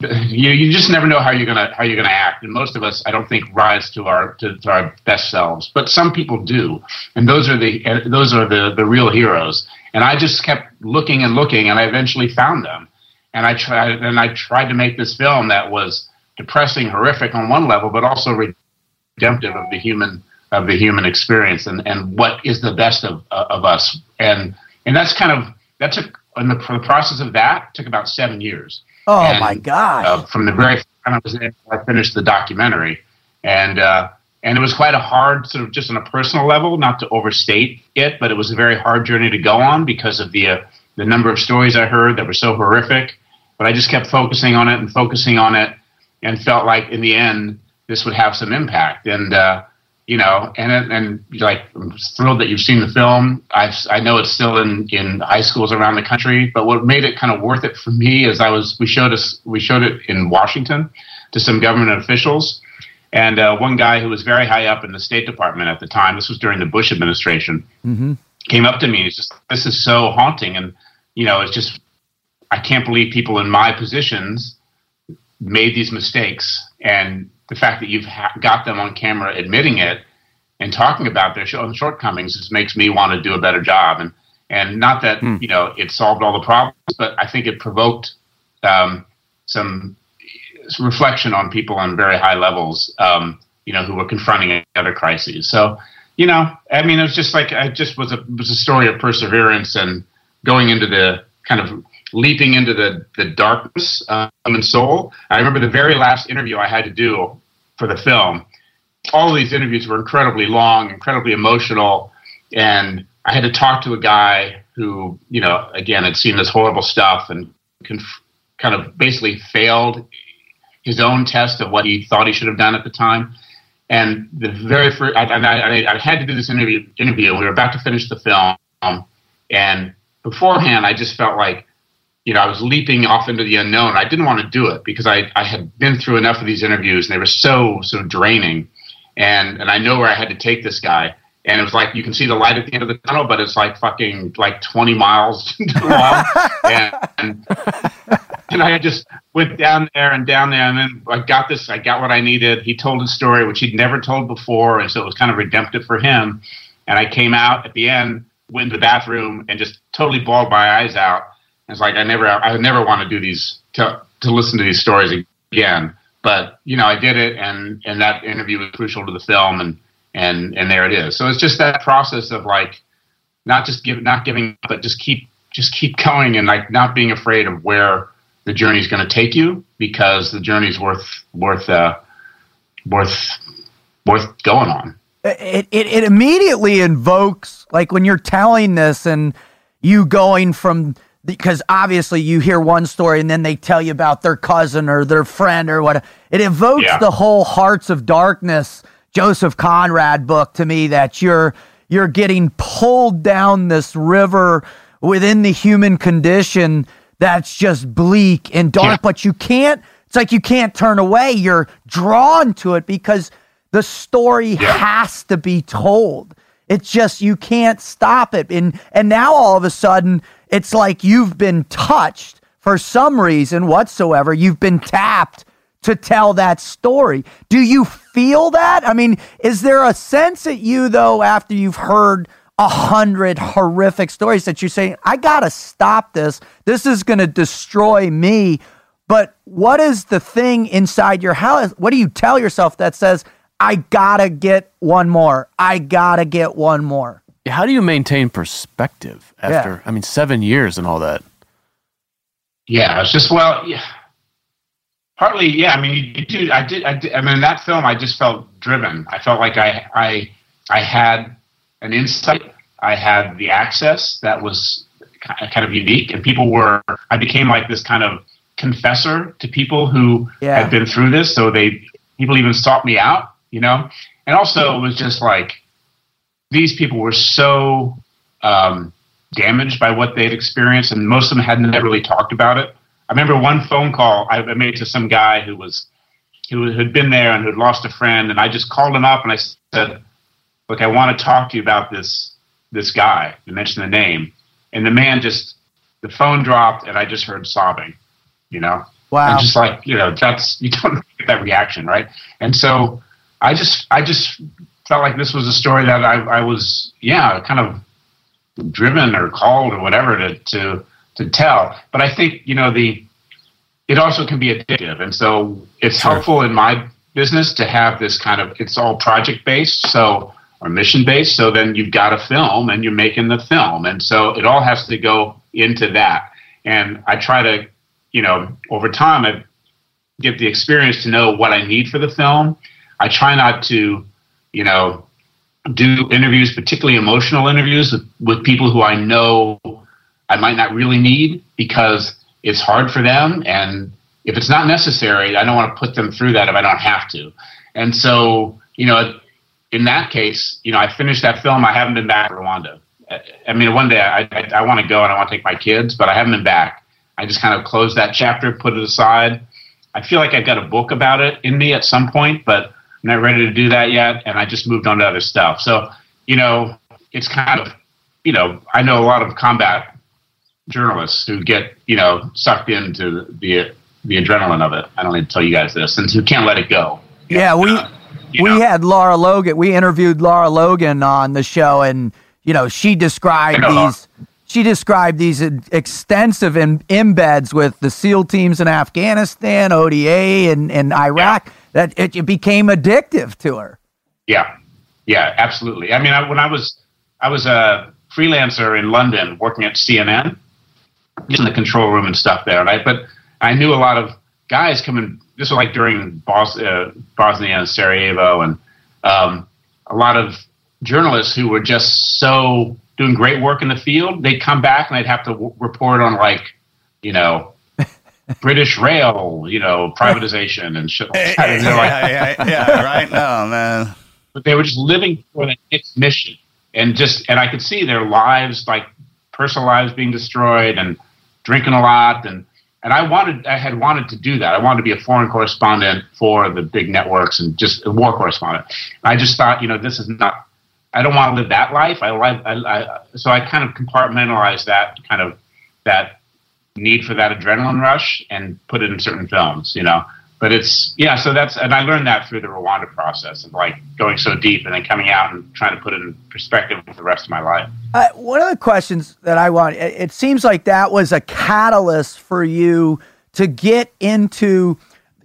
you you just never know how you're gonna how you're gonna act, and most of us, I don't think, rise to our to, to our best selves. But some people do, and those are the eh, those are the the real heroes. And I just kept looking and looking, and I eventually found them. And I tried and I tried to make this film that was depressing, horrific on one level, but also redemptive of the human of the human experience and, and what is the best of uh, of us. And and that's kind of that took in the, the process of that took about seven years. Oh And, my God. Uh, from the very time I was there, I finished the documentary, and uh, and it was quite a hard sort of just on a personal level, not to overstate it, but it was a very hard journey to go on because of the uh, the number of stories I heard that were so horrific. But I just kept focusing on it and focusing on it, and felt like in the end this would have some impact. And uh, you know, and and like I'm thrilled that you've seen the film. I I know it's still in in high schools around the country, but what made it kind of worth it for me is I was we showed us we showed it in Washington to some government officials, and uh, one guy who was very high up in the State Department at the time. This was during the Bush administration. Came up to me. He's just this is so haunting, and you know, it's just I can't believe people in my positions made these mistakes and the fact that you've ha- got them on camera admitting it and talking about their show shortcomings just makes me want to do a better job. And and not that you know it solved all the problems but i think it provoked um, some reflection on people on very high levels um, you know who were confronting other crises. So you know i mean it was just like i just was a was a story of perseverance and going into the kind of leaping into the the darkness um, and soul. I remember the very last interview I had to do for the film. All these interviews were incredibly long, incredibly emotional, and I had to talk to a guy who, you know, again had seen this horrible stuff and conf- kind of basically failed his own test of what he thought he should have done at the time. And the very first, I, I, I had to do this interview. Interview. We were about to finish the film, and beforehand, I just felt like you know, I was leaping off into the unknown. I didn't want to do it because I, I had been through enough of these interviews and they were so, so draining. And, and I know where I had to take this guy. And it was like, you can see the light at the end of the tunnel, but it's like fucking like 20 miles long. and, and, and I just went down there and down there. And then I got this, I got what I needed. He told his story, which he'd never told before. And so it was kind of redemptive for him. And I came out at the end, went to the bathroom and just totally bawled my eyes out it's like I never, I never want to do these to to listen to these stories again. But you know, I did it, and and that interview was crucial to the film, and and and there it is. So it's just that process of like not just give, not giving up, but just keep just keep going, and like not being afraid of where the journey is going to take you, because the journey is worth worth uh, worth worth going on. it, it, it immediately invokes like when you're telling this and you going from because obviously you hear one story and then they tell you about their cousin or their friend or what. It evokes Yeah. the whole hearts of darkness joseph conrad book to me that you're you're getting pulled down this river within the human condition that's just bleak and dark Yeah. but you can't it's like you can't turn away. You're drawn to it because the story has to be told. It's just you can't stop it. And and now all of a sudden it's like you've been touched for some reason whatsoever. You've been tapped to tell that story. Do you feel that? I mean is there a sense at you though after you've heard a hundred horrific stories that you're saying i gotta stop this. This is gonna destroy me. But what is the thing inside your house? What do you tell yourself that says i gotta get one more. I gotta get one more How do you maintain perspective after, I mean, seven years and all that? Yeah, it's just well, yeah. Partly, yeah. I mean, you do. I did. I did. I mean, in that film, I just felt driven. I felt like I, I, I had an insight. I had the access that was kind of unique, and people were. I became like this kind of confessor to people who Yeah. had been through this. So they, people even sought me out. You know, and also it was just like these people were so um, damaged by what they'd experienced, and most of them hadn't really talked about it. I remember one phone call I I made to some guy who was who had been there and who had lost a friend, and I just called him up and I said, "Look, I want to talk to you about this this guy." I mentioned the name, and the man just the phone dropped, and I just heard sobbing, you know. Wow. And just like you know, that's you don't get that reaction, right? And so I just I just felt like this was a story that I, I was yeah kind of driven or called or whatever to to to tell. But I think you know the it also can be addictive, and so it's Sure. helpful in my business to have this kind of it's all project based, so or mission based. So then you've got a film and you're making the film, and so it all has to go into that. And I try to, you know, over time I get the experience to know what I need for the film. I try not to, you know, do interviews, particularly emotional interviews with, with people who I know I might not really need because it's hard for them. And if it's not necessary, I don't want to put them through that if I don't have to. And so, you know, in that case, you know, I finished that film. I haven't been back to Rwanda. I- mean, one day I, I, I want to go and I want to take my kids, but I haven't been back. I just kind of closed that chapter, put it aside. I feel like I've got a book about it in me at some point, but I'm not ready to do that yet. And I just moved on to other stuff. So, you know, it's kind of, you know, I know a lot of combat journalists who get, you know, sucked into the the adrenaline of it. I don't need to tell you guys this, and who can't let it go. Yeah, we You we know? had Lara Logan. We interviewed Lara Logan on the show, and you know she described know Lara. these. She described these uh, extensive in, embeds with the SEAL teams in Afghanistan, ODA, and, and Iraq. That it, became addictive to her. Yeah, yeah, absolutely. I mean, I, when I was I was a freelancer in London working at CNN, just in the control room and stuff there, right? But I knew a lot of guys coming. This was like during Bos, uh, Bosnia and Sarajevo, and um, a lot of journalists who were just so doing great work in the field. They'd come back and they'd have to w- report on like, you know. British Rail, you know, privatization and shit like. And like, yeah, yeah, yeah, right. No, man. but they were just living for the next mission and just and i could see their lives like personal lives being destroyed and drinking a lot and and i wanted i had wanted to do that i wanted to be a foreign correspondent for the big networks and just a war correspondent i just thought you know this is not i don't want to live that life i like I, I so i kind of compartmentalized that kind of that need for that adrenaline rush and put it in certain films you know but it's yeah so that's and i learned that through the rwanda process of like going so deep and then coming out and trying to put it in perspective with the rest of my life Uh, one of the questions that I want, it, it seems like that was a catalyst for you to get into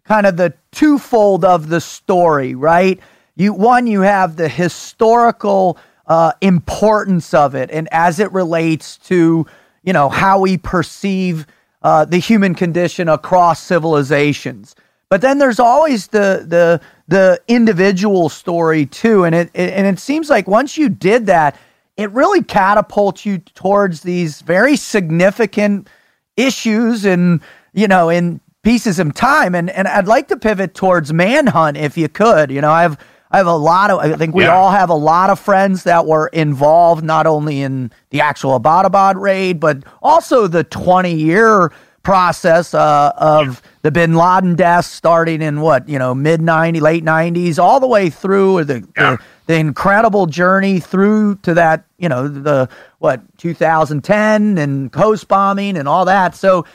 kind of the twofold of the story, right? You one, you have the historical uh, importance of it, and as it relates to you know how we perceive uh, the human condition across civilizations. But then there's always the the the individual story too, and it, it and it seems like once you did that, it really catapults you towards these very significant issues and you know in pieces of time. And and I'd like to pivot towards Manhunt if you could. You know, I have I have a lot of I think we Yeah. all have a lot of friends that were involved not only in the actual Abbottabad raid, but also the 20 year process uh, of the Bin Laden deaths starting in what you know mid 90s, late 90s, all the way through the, Yeah. the the incredible journey through to that you know the what 2010 and Khost bombing and all that. So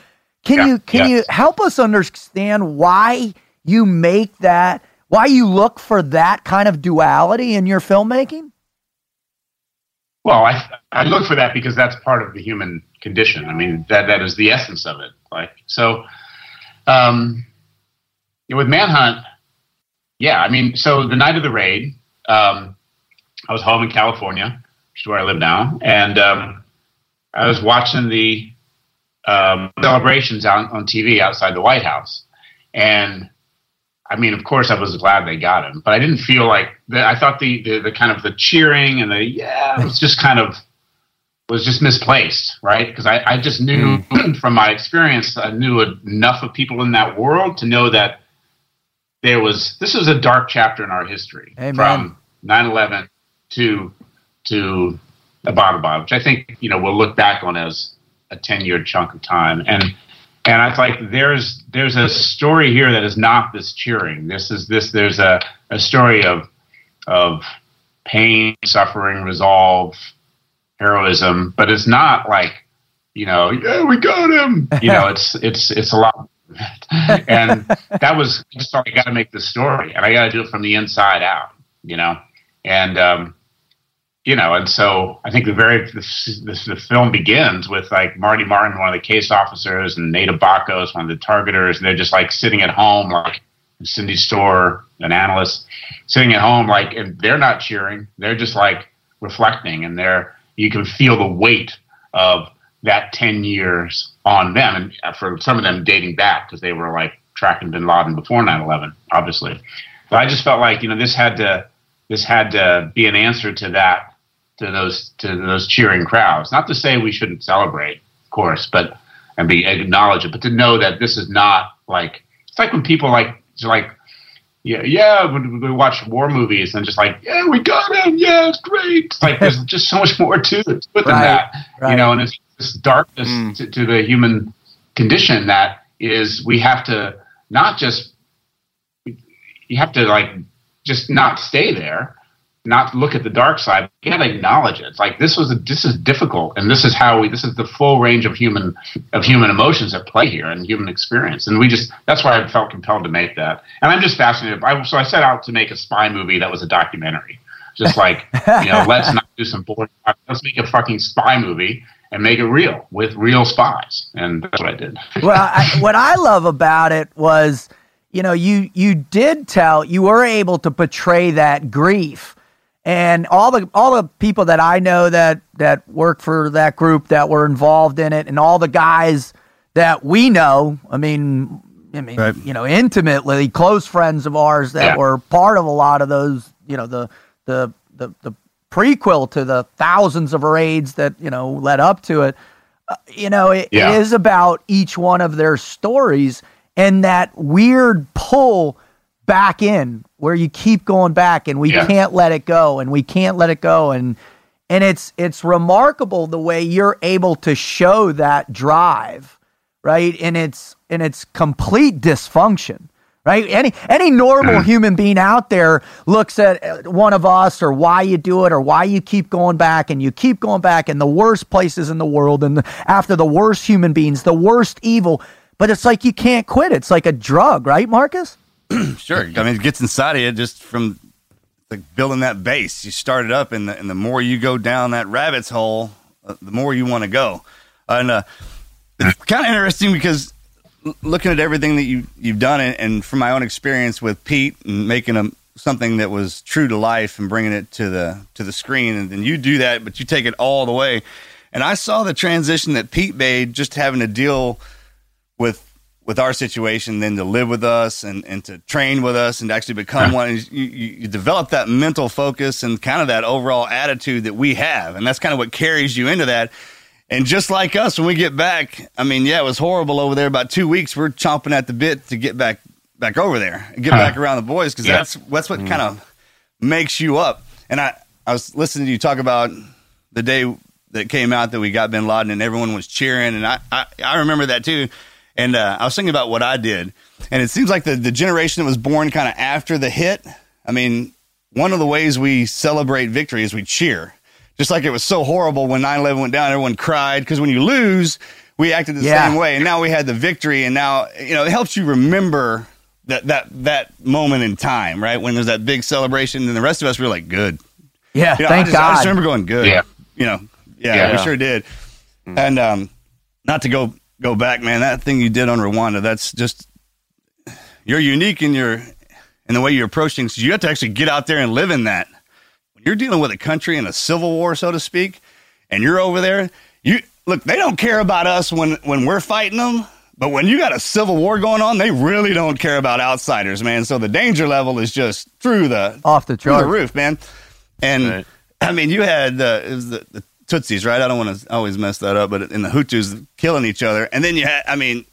can Yeah, you can you help us understand why you make that? Why you look for that kind of duality in your filmmaking? well i i look for that because that's part of the human condition. I mean that that is the essence of it. Like so um you know, with manhunt yeah i mean so the night of the raid um i was home in california which is where i live now and um i was watching the um, celebrations out on tv outside the white house. And I mean, of course, I was glad they got him, but I didn't feel like the, I thought the, the the kind of the cheering and the yeah it was just kind of was just misplaced, right? Because I, I just knew mm. from my experience, I knew enough of people in that world to know that there was this was a dark chapter in our history Amen. from 9/11 to to Abbottabad, which I think you know we'll look back on as a 10 year chunk of time and and I was like, there's there's a story here that is not this cheering. This is this. There's a, a story of of pain, suffering, resolve, heroism, but it's not like you know, yeah, we got him. You know, it's it's it's a lot and that was just I got to make the story, and I got to do it from the inside out, you know. And um, you know, and so I think the very the, film begins with like Marty Martin, one of the case officers, and Nada Bakos, one of the targeters, and they're just like sitting at home, like Cindy Storer, an analyst, sitting at home, like, and they're not cheering, they're just like reflecting, and they're you can feel the weight of that 10 years on them. And for some of them dating back because they were like tracking bin Laden before 9 11, obviously. But I just felt like, you know, this had to, this had to be an answer to that, to those, to those cheering crowds. Not to say we shouldn't celebrate, of course, but, and be acknowledge it, but to know that this is not like, it's like when people like, like, yeah, yeah, we watch war movies and just like, yeah, we got him. Yeah, it's great. It's like there's just so much more to it than right, that, right. you know. And it's this darkness mm. to, to the human condition that is we have to not just you have to like just not stay there not look at the dark side. You got to acknowledge it. It's like this was a, this is difficult, and this is how we. This is the full range of human of human emotions at play here and human experience. And we just that's why I felt compelled to make that. And I'm just fascinated. I, so I set out to make a spy movie that was a documentary. Just like you know, let's not do some boring. Let's make a fucking spy movie and make it real with real spies. And that's what I did. well, I, what I love about it was, you know, you you did tell you were able to portray that grief and all the all the people that I know that that work for that group that were involved in it, and all the guys that we know. I mean, I mean, right. you know, intimately close friends of ours that yeah. were part of a lot of those. You know, the the the the prequel to the thousands of raids that you know led up to it. Uh, you know, it, yeah. it is about each one of their stories and that weird pull back in where you keep going back and we yeah. can't let it go and we can't let it go and and it's it's remarkable the way you're able to show that drive right and it's and it's complete dysfunction right any any normal mm. human being out there looks at one of us or why you do it or why you keep going back and you keep going back in the worst places in the world and after the worst human beings the worst evil but it's like you can't quit it's like a drug right marcus sure. I mean, it gets inside of you just from like building that base. You start it up, and the, and the more you go down that rabbit's hole, uh, the more you want to go. And uh, it's kind of interesting because looking at everything that you you've done, and, and from my own experience with Pete and making a something that was true to life and bringing it to the to the screen, and then you do that, but you take it all the way. And I saw the transition that Pete made, just having to deal with with our situation than to live with us and, and to train with us and to actually become one. You, you, develop that mental focus and kind of that overall attitude that we have. And that's kind of what carries you into that. And just like us, when we get back, I mean, yeah, it was horrible over there. About two weeks, we're chomping at the bit to get back back over there, and get back around the boys, because yeah. that's that's what mm. kind of makes you up. And I, I was listening to you talk about the day that came out that we got Bin Laden, and everyone was cheering, and I, I, I remember that too. And uh, I was thinking about what I did, and it seems like the the generation that was born kind of after the hit. I mean, one of the ways we celebrate victory is we cheer. Just like it was so horrible when 9/11 went down, everyone cried because when you lose, we acted the yeah. same way. And now we had the victory, and now you know it helps you remember that that that moment in time, right? When there's that big celebration, and the rest of us were like, "Good." Yeah, you know, thank I just, God. I just remember going, "Good." Yeah, you know, yeah, yeah. we sure did. Mm. And um, not to go go back, man. That thing you did on Rwanda, that's just you're unique in your in the way you approach things. You have to actually get out there and live in that. When you're dealing with a country in a civil war, so to speak, and you're over there, you look. They don't care about us when when we're fighting them. But when you got a civil war going on, they really don't care about outsiders, man. So the danger level is just through the off the chart, the roof, man. And right. I mean, you had uh, it was the, the Tutsis, right? I don't want to always mess that up, but in the Hutus killing each other, and then you had, I mean,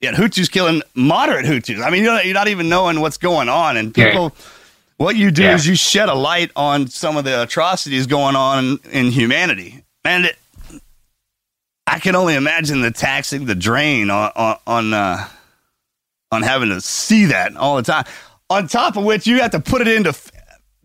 yeah, Hutus killing moderate Hutus. I mean, you're not, you're not even knowing what's going on, and people. Yeah. What you do yeah. is you shed a light on some of the atrocities going on in, in humanity, and it, I can only imagine the taxing, the drain on on on, uh, on having to see that all the time. On top of which, you have to put it into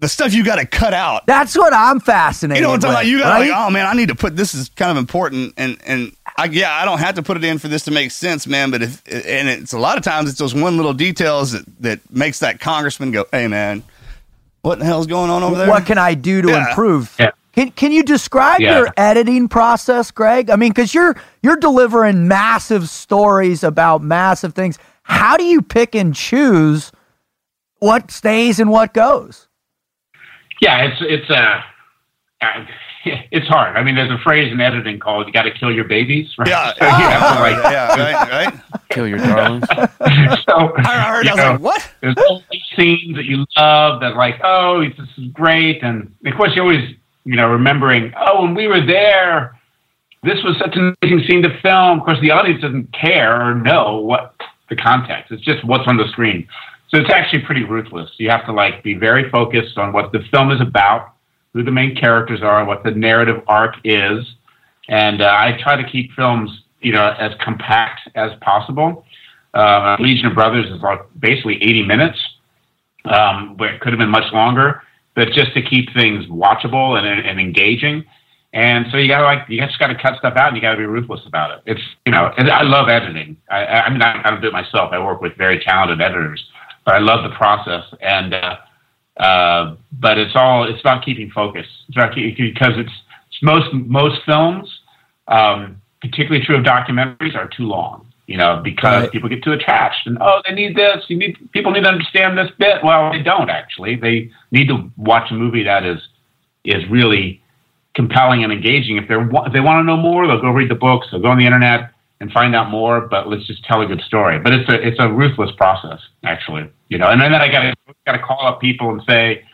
the stuff you got to cut out. That's what I'm fascinated. You know what I'm talking with, about? You got right? like, oh man, I need to put this is kind of important, and and I I, yeah, I don't have to put it in for this to make sense, man. But if and it's a lot of times it's those one little details that that makes that congressman go, "Hey, man, what the hell's going on over there?" What can I do to Yeah. improve? Yeah. Can Can you describe Yeah. your editing process, Greg? I mean, because you're you're delivering massive stories about massive things. How do you pick and choose what stays and what goes? Yeah, it's it's uh, uh, it's hard. I mean, there's a phrase in editing called "you got to kill your babies." Right? Yeah, So you have like, yeah, right, right. Kill your darlings. so I heard. I was know, like, "What?" there's all these scenes that you love that like, oh, this is great, and of course you're always, you know, remembering, oh, when we were there, this was such an amazing scene to film. Of course, the audience doesn't care or know what the context. It's just what's on the screen. So it's actually pretty ruthless. You have to like be very focused on what the film is about, who the main characters are, what the narrative arc is, and uh, I try to keep films, you know, as compact as possible. Uh, Legion of Brothers is like basically 80 minutes, um, where it could have been much longer, but just to keep things watchable and, and engaging. And so you gotta like, you just gotta cut stuff out and you gotta be ruthless about it. It's, you know, and I love editing. I, I mean, I, I don't do it myself. I work with very talented editors, but I love the process. And, uh, uh, but it's all, it's about keeping focus. It's about keep, because it's, it's most, most films, um, particularly true of documentaries, are too long. You know, because Right. people get too attached and oh, they need this. You need people need to understand this bit. Well, they don't actually. They need to watch a movie that is is really compelling and engaging. If they're if they want to know more, they'll go read the books. They'll go on the internet and find out more. But let's just tell a good story. But it's a it's a ruthless process, actually. You know, and then I got got to call up people and say,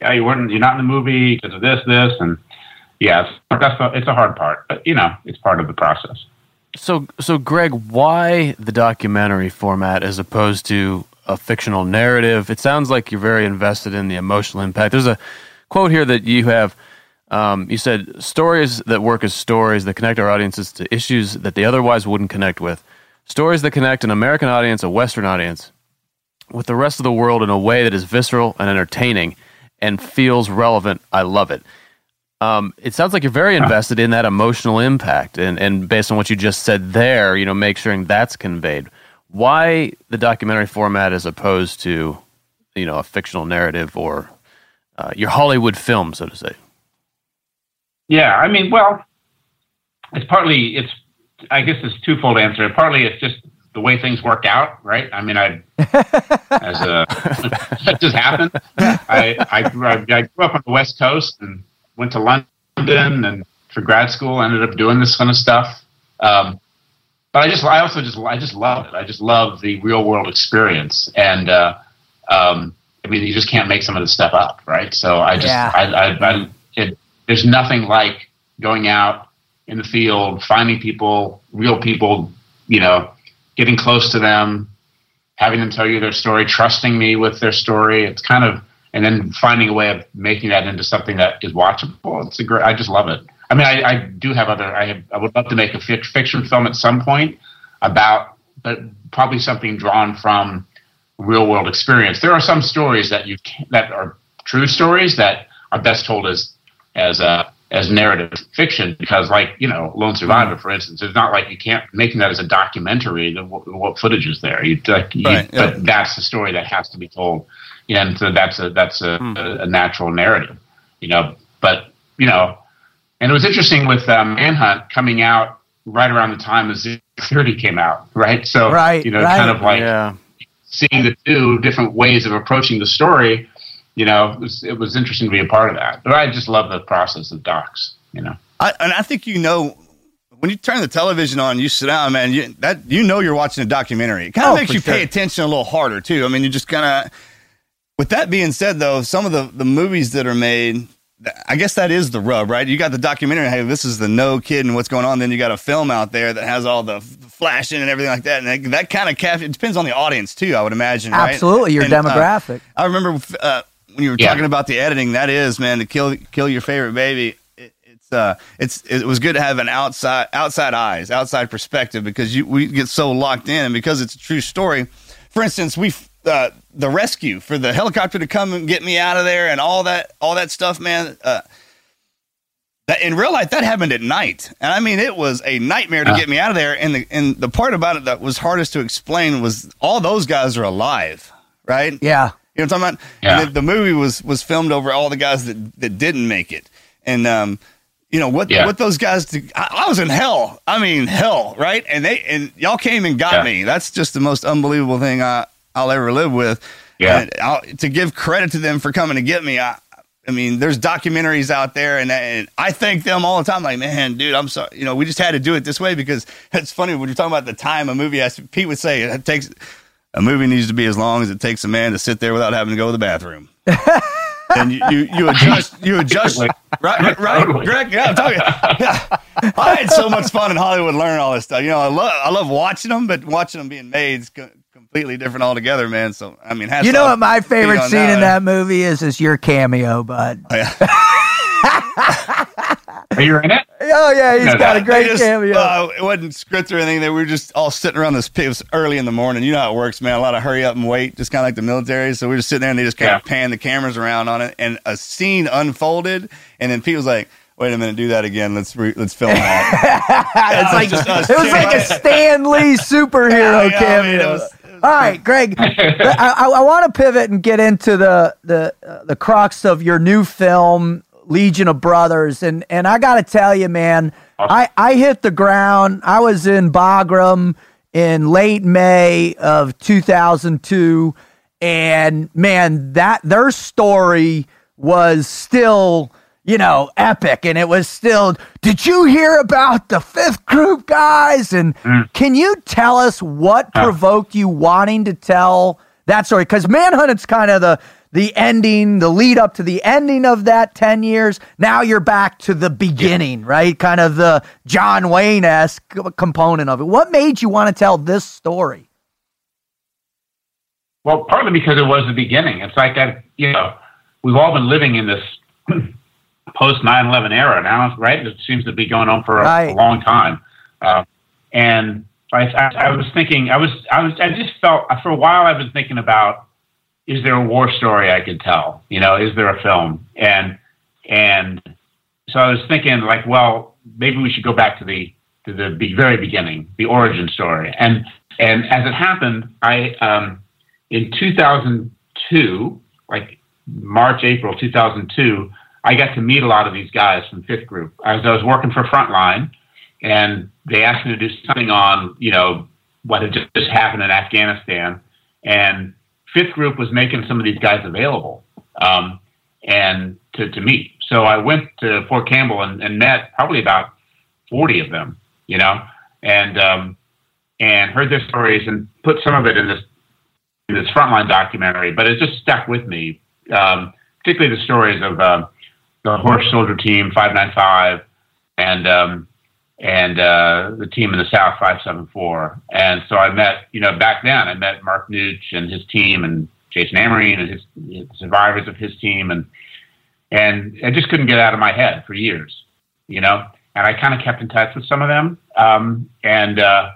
yeah, you weren't you're not in the movie because of this this and yeah, it's, that's the, it's a hard part. But you know, it's part of the process. So, so Greg, why the documentary format as opposed to a fictional narrative? It sounds like you're very invested in the emotional impact. There's a quote here that you have. Um, you said stories that work as stories that connect our audiences to issues that they otherwise wouldn't connect with. Stories that connect an American audience, a Western audience, with the rest of the world in a way that is visceral and entertaining and feels relevant. I love it. Um, it sounds like you're very invested in that emotional impact, and, and based on what you just said there, you know, make sure that's conveyed. Why the documentary format as opposed to, you know, a fictional narrative or uh, your Hollywood film, so to say? Yeah, I mean, well, it's partly it's I guess it's twofold answer. Partly it's just the way things work out, right? I mean, I as a that just happened. I I grew, I grew up on the West Coast and went to London and for grad school ended up doing this kind of stuff. Um, but I just I also just I just love it. I just love the real world experience and. Uh, um, I mean, you just can't make some of this stuff up, right? So I just, Yeah. I, I, I it, there's nothing like going out in the field, finding people, real people, you know, getting close to them, having them tell you their story, trusting me with their story. It's kind of, and then finding a way of making that into something that is watchable. It's a great, I just love it. I mean, I, I do have other, I have, I would love to make a fic- fiction film at some point about, but probably something drawn from real world experience. There are some stories that you can, that are true stories that are best told as as a as narrative fiction because, like you know, Lone Survivor, for instance, it's not like you can't making that as a documentary. The, what, what footage is there? You, like, you, Right, yeah. But that's the story that has to be told, and so that's a that's a, a, a natural narrative, you know. But you know, and it was interesting with um, Manhunt coming out right around the time as Thirty came out, right? So Right, you know, right. kind of like yeah. seeing the two different ways of approaching the story, you know, it was, it was interesting to be a part of that. But I just love the process of docs, you know. I, and I think you know when you turn the television on, you sit down, man. You, that you know you're watching a documentary. It kind of Oh, makes for you pay attention a little harder too. I mean, you just kind of. With that being said, though, some of the the movies that are made, I guess that is the rub, right? You got the documentary. Hey, this is the no kid and what's going on. Then you got a film out there that has all the flashing and everything like that, and that, that kind of cap. It depends on the audience too. I would imagine. right? Absolutely, your And, uh, demographic. I remember uh, when you were Yeah. talking about the editing. That is, man, to kill kill your favorite baby. It, it's uh, it's it was good to have an outside outside eyes, outside perspective because you we get so locked in, and because it's a true story. For instance, we uh, the rescue for the helicopter to come and get me out of there, and all that all that stuff, man. Uh, That- In real life, that happened at night, and I mean, it was a nightmare to Yeah. get me out of there. And the and the part about it that was hardest to explain was all those guys are alive, right? Yeah. You know what I'm talking about? Yeah. And the, the movie was was filmed over all the guys that, that didn't make it, and um, you know what Yeah. what those guys did. I, I was in hell. I mean hell, right? And they and y'all came and got Yeah. me. That's just the most unbelievable thing I I'll ever live with. Yeah. And I'll, to give credit to them for coming to get me. I I mean, there's documentaries out there, and, and I thank them all the time. Like, man, dude, I'm sorry. You know, we just had to do it this way because it's funny when you're talking about the time a movie has. Pete would say it takes a movie needs to be as long as it takes a man to sit there without having to go to the bathroom. and you, you, you adjust, you adjust, right, right, right, Totally. Greg. Yeah, I'm talking. Yeah. I had so much fun in Hollywood learning all this stuff. You know, I love, I love watching them, but watching them being made is co- completely different altogether, man. So, I mean, You know what my favorite on scene in that movie is? Is your cameo, bud. Oh, yeah. Are you in it? Oh yeah, he's No, got a great just, cameo. uh, it wasn't scripted or anything. They were just all sitting around this. It was early in the morning. You know how it works, man. A lot of hurry up and wait, just kind of like the military. So we were just sitting there, and they just kind Yeah. of pan the cameras around on it, and a scene unfolded, and then Pete was like, "Wait a minute, do that again. Let's re- let's film that." it's like just us it was like a chilling. Stan Lee superhero Yeah, yeah, I mean, cameo. was All right, Greg, I, I, I want to pivot and get into the the uh, the crux of your new film, Legion of Brothers, and and I got to tell you, man, I I hit the ground. I was in Bagram in late May of 2002, and man, that their story was still you know, epic. And it was still, did you hear about the fifth group guys? And mm. can you tell us what provoked you wanting to tell that story? Because Manhunt's kind of the, the ending, the lead up to the ending of that 10 years. Now you're back to the beginning, right? Kind of the John Wayne esque component of it. What made you want to tell this story? Well, partly because it was the beginning. It's like that, you know, we've all been living in this post 9 11 era now, right? It seems to be going on for a, Right. a long time. Uh, and I, I, I was thinking, I was, I was, I just felt, for a while I've been thinking about, is there a war story I could tell? You know, is there a film? And, and so I was thinking like, well, maybe we should go back to the, to the be- very beginning, the origin story. And, and as it happened, I, um, in 2002, like March, April 2002, I got to meet a lot of these guys from Fifth Group. As I was working for Frontline, and they asked me to do something on, you know, what had just, just happened in Afghanistan, and Fifth Group was making some of these guys available, um, and to, to meet. So I went to Fort Campbell and, and met probably about 40 of them, you know, and um, and heard their stories and put some of it in this in this frontline documentary, but it just stuck with me. Um, particularly the stories of uh, the horse soldier team 595 and um, and uh, the team in the South 574. And so I met, you know, back then I met Mark Nutsch and his team and Jason Amarine and his, his survivors of his team and and I just couldn't get out of my head for years, you know. And I kind of kept in touch with some of them, um, and uh,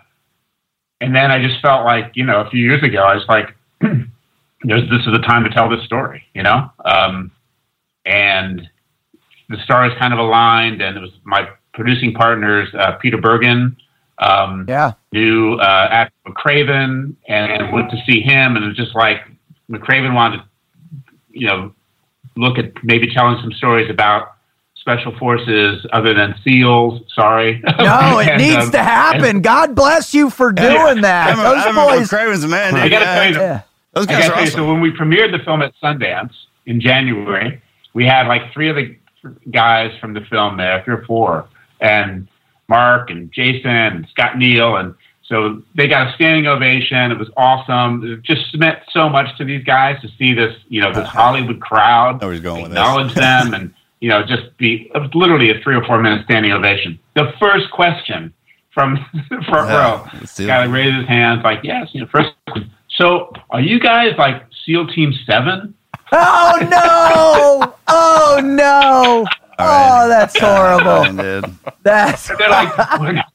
and then I just felt like, you know, a few years ago, I was like, "There's this is the time to tell this story," you know. Um, and the stars kind of aligned, and it was my producing partners, uh, Peter Bergen, um, Yeah. knew uh, at McRaven, and went to see him, and it was just like McRaven wanted to, you know, look at maybe telling some stories about special forces other than SEALs. Sorry, No, it And, needs um, to happen. God bless you for doing I that. remember, I Those remember boys. Craven's a man. I gotta Yeah. tell you, Yeah. Those guys are tell you, so when we premiered the film at Sundance in January, we had like three of the guys from the film there, three or four, and Mark and Jason and Scott Neil, and so they got a standing ovation. It was awesome. It just meant so much to these guys to see this, you know, this Hollywood crowd know where he's going acknowledge them, and you know, just be it was literally a three or four minute standing ovation. The first question from front Yeah, row, guy raised his hand, like, yes, you know, first. question. So, are you guys like SEAL Team Seven? Oh no! Oh no! Oh, that's horrible. Man, dude. That's They're like,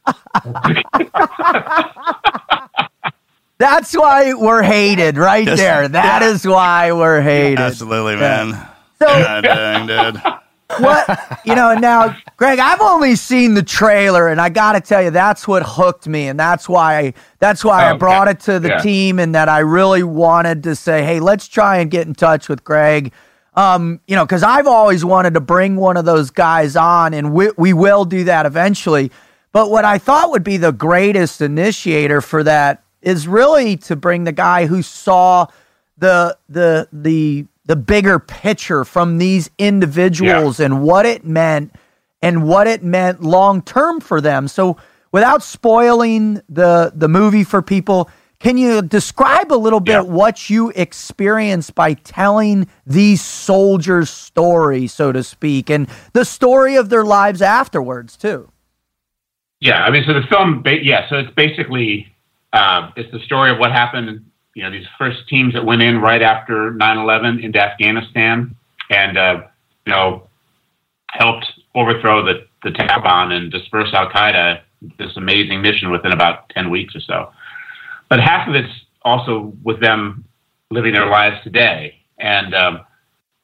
that's why we're hated right Yes. there. That is why we're hated. Absolutely, man. So God dang, dude. what you know now greg i've only seen the trailer and i gotta tell you that's what hooked me and that's why that's why i Oh, brought okay. it to the Yeah. team and that i really wanted to say hey let's try and get in touch with greg um, you know because i've always wanted to bring one of those guys on and we, we will do that eventually but what i thought would be the greatest initiator for that is really to bring the guy who saw the the the the bigger picture from these individuals and what it meant and what it meant long term for them. So without spoiling the the movie for people, can you describe a little bit Yeah. what you experienced by telling these soldiers' story, so to speak, and the story of their lives afterwards too? Yeah, I mean, so the film, ba- yeah, so it's basically uh, it's the story of what happened. You know, these first teams that went in right after 9/11 into Afghanistan, and uh, you know, helped overthrow the the Taliban and disperse Al Qaeda. This amazing mission within about 10 weeks or so. But half of it's also with them living their lives today. And um,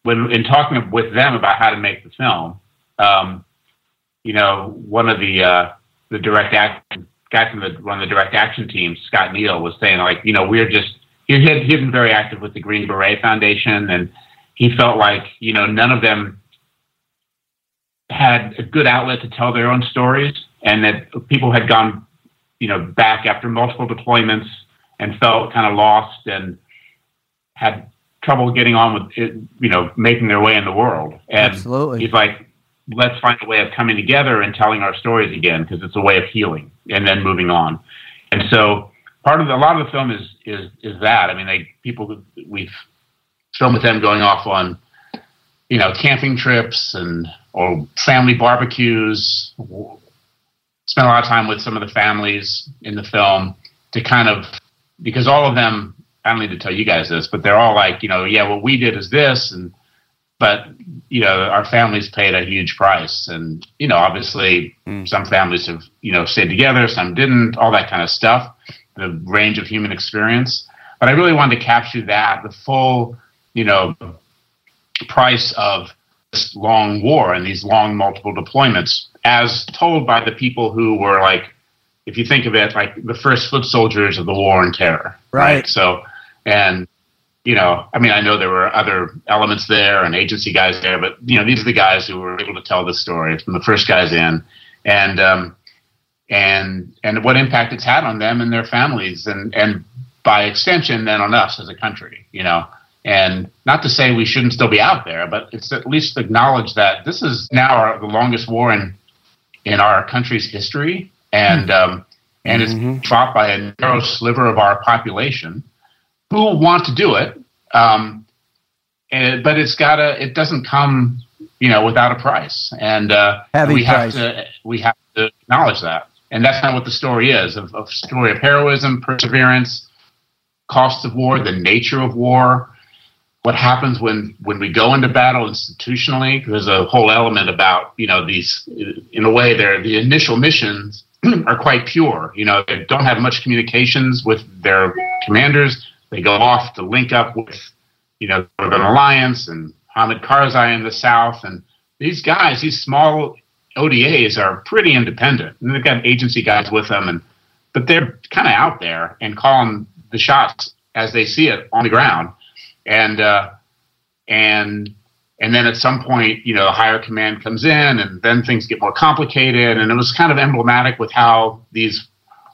when in talking with them about how to make the film, um, you know, one of the uh, the direct action guy from the one of the direct action teams, Scott Neil, was saying like, you know, we're just he had he'd been very active with the Green Beret Foundation, and he felt like you know none of them had a good outlet to tell their own stories, and that people had gone, you know, back after multiple deployments and felt kind of lost and had trouble getting on with it, you know, making their way in the world. And Absolutely. he's like, let's find a way of coming together and telling our stories again because it's a way of healing and then moving on. And so part of the, a lot of the film is is is that. I mean, they people we've filmed with them going off on you know camping trips and or family barbecues. Spent a lot of time with some of the families in the film to kind of because all of them. I don't need to tell you guys this, but they're all like, you know, yeah, what we did is this, and but you know our families paid a huge price and you know obviously hmm. some families have you know stayed together some didn't all that kind of stuff the range of human experience but i really wanted to capture that the full you know price of this long war and these long multiple deployments as told by the people who were like if you think of it like the first foot soldiers of the war on terror Right. so and you know, I mean, I know there were other elements there and agency guys there, but you know, these are the guys who were able to tell the story from the first guys in, and um, and and what impact it's had on them and their families, and and by extension, then on us as a country, you know. And not to say we shouldn't still be out there, but it's at least acknowledge that this is now our, the longest war in in our country's history, and um, and it's fought by a narrow sliver of our population who want to do it, um, and, but it's gotta. It doesn't come, you know, without a price, and uh, we price. have to. We have to acknowledge that, and that's not what the story is. Of, of story of heroism, perseverance, cost of war, the nature of war, what happens when when we go into battle institutionally. There's a whole element about you know these. In a way, they're the initial missions are quite pure. You know, they don't have much communications with their commanders. They go off to link up with, you know, an Alliance and Hamid Karzai in the south. And these guys, these small ODAs are pretty independent. And they've got agency guys with them, and but they're kind of out there and calling the shots as they see it on the ground. And uh, and and then at some point, you know, the higher command comes in, and then things get more complicated. And it was kind of emblematic with how these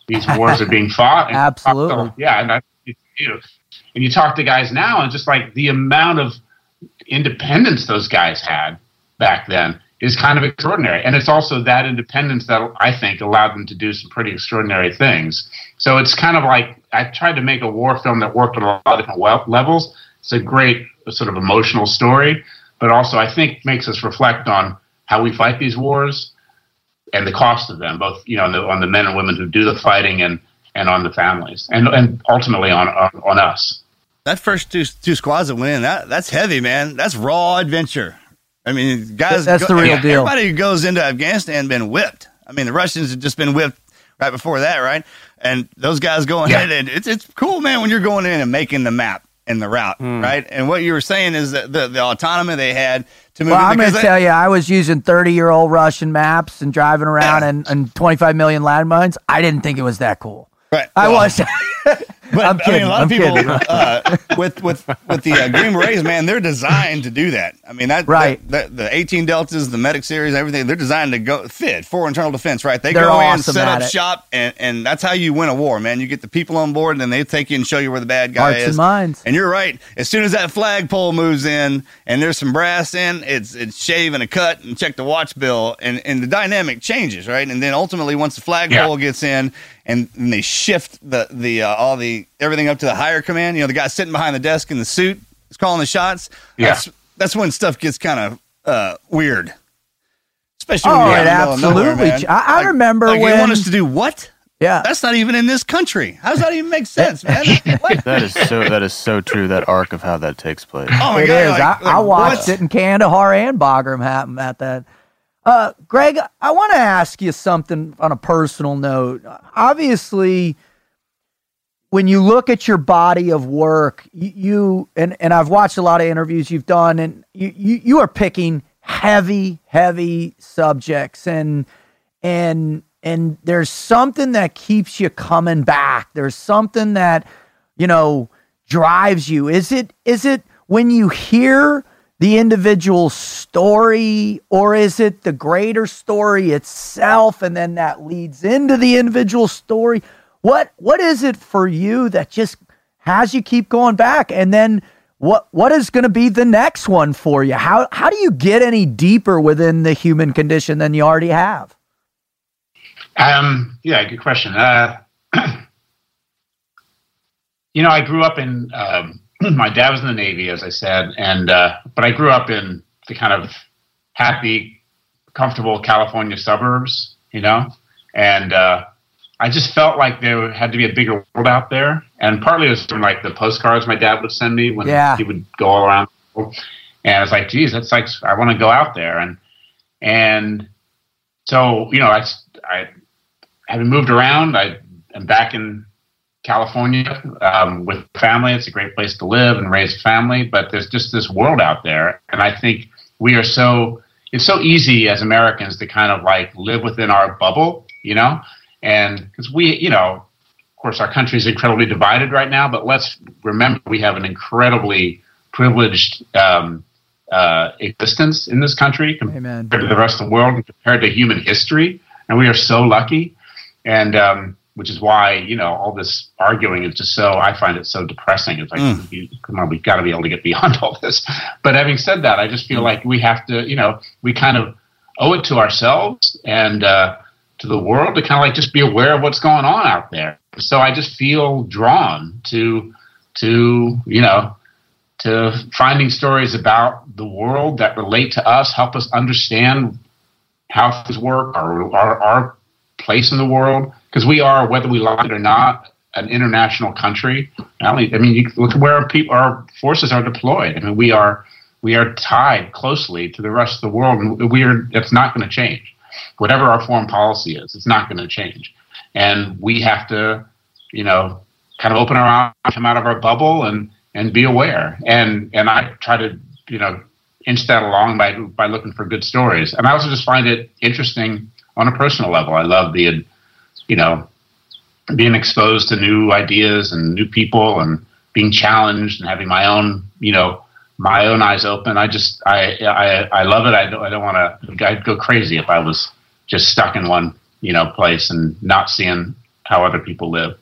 these wars are being fought. Absolutely. yeah, and I, you know, and you talk to guys now, and just like the amount of independence those guys had back then is kind of extraordinary. And it's also that independence that I think allowed them to do some pretty extraordinary things. So it's kind of like I tried to make a war film that worked on a lot of different levels. It's a great sort of emotional story, but also I think makes us reflect on how we fight these wars and the cost of them, both you know on the, on the men and women who do the fighting and and on the families and and ultimately on on, on us. That first two two squads that went in, that that's heavy, man. That's raw adventure. I mean, guys, That's the real deal. Everybody who goes into Afghanistan been whipped. I mean, the Russians had just been whipped right before that, right? And those guys going Yeah. in, it's it's cool, man. When you're going in and making the map, in the route, hmm. right? And what you were saying is that the, the autonomy they had to move. Well, I'm going to tell you, I was using 30 year old Russian maps and driving around Yeah. and, and 25 million landmines. I didn't think it was that cool. Right. I Well, was. But I'm I mean, a lot I'm of people kidding. uh, with with with the uh, Green Berets, man, they're designed to do that. I mean, that Right. that- the 18 Deltas, the Medic series, everything, they're designed to go fit for internal defense, right? They They're go in, awesome set up it. shop, and and that's how you win a war, man. You get the people on board, and then they take you and show you where the bad guy Hearts is. and minds. And you're right. As soon as that flagpole moves in, and there's some brass in, it's it's shave and a cut, and check the watch bill, and and the dynamic changes, right? And then ultimately, once the flagpole gets in, and, and they shift the the uh, all the everything up to the higher command. You know, the guy sitting behind the desk in the suit is calling the shots. Yeah. That's that's when stuff gets kind of uh, weird. Especially Oh, when you're it out in the nowhere, absolutely man. ch- I- I remember like, you when- want us to do what? yeah. That's not even in this country. How does that even make sense, man? That is so. That is so true. That arc of how that takes place. Oh my It god! is. like- I, like, I watched what? it in Kandahar and Bagram happen at that. Uh, Greg, I want to ask you something on a personal note. Obviously, when you look at your body of work, you, you and and I've watched a lot of interviews you've done, and you you, you are picking heavy, heavy subjects, and and and there's something that keeps you coming back. There's something that you know drives you. Is it is it when you hear the individual story or is it the greater story itself and then that leads into the individual story? What what is it for you that just has you keep going back and then what what is going to be the next one for you? How how do you get any deeper within the human condition than you already have? Um, yeah, good question. Uh, you know, I grew up in. Um, my dad was in the Navy, as I said, and uh, but I grew up in the kind of happy, comfortable California suburbs. You know, and uh, I just felt like there had to be a bigger world out there, and partly it was from like the postcards my dad would send me when Yeah. he would go all around, and it's like, geez, that's like I want to go out there, and and so you know, I I having moved around, I am back in California um, with family. It's a great place to live and raise a family, but there's just this world out there, and I think we are so. It's so easy as Americans to kind of like live within our bubble, you know, and because we, you know, of course, our country is incredibly divided right now, but let's remember we have an incredibly privileged um, uh, existence in this country compared Amen. to the rest of the world and compared to human history. And we are so lucky. And um, which is why, you know, all this arguing is just so, I find it so depressing. It's like, you, come on, we've got to be able to get beyond all this. But having said that, I just feel like we have to, you know, we kind of owe it to ourselves and uh, to the world to kind of like just be aware of what's going on out there. So I just feel drawn to, to, you know, to finding stories about the world that relate to us, help us understand how things work, our our, our place in the world, because we are, whether we like it or not, an international country. I mean, you look at where our people, our forces are deployed. I mean, we are we are tied closely to the rest of the world, and we are. It's not going to change. Whatever our foreign policy is, it's not going to change, and we have to, you know, kind of open our eyes, come out of our bubble, and and be aware. And and I try to, you know, inch that along by by looking for good stories. And I also just find it interesting on a personal level. I love the, you know, being exposed to new ideas and new people and being challenged and having my own, you know, my own eyes open. I just I I, I love it. I don't I don't want to. I'd go crazy if I was just stuck in one you know place and not seeing how other people live.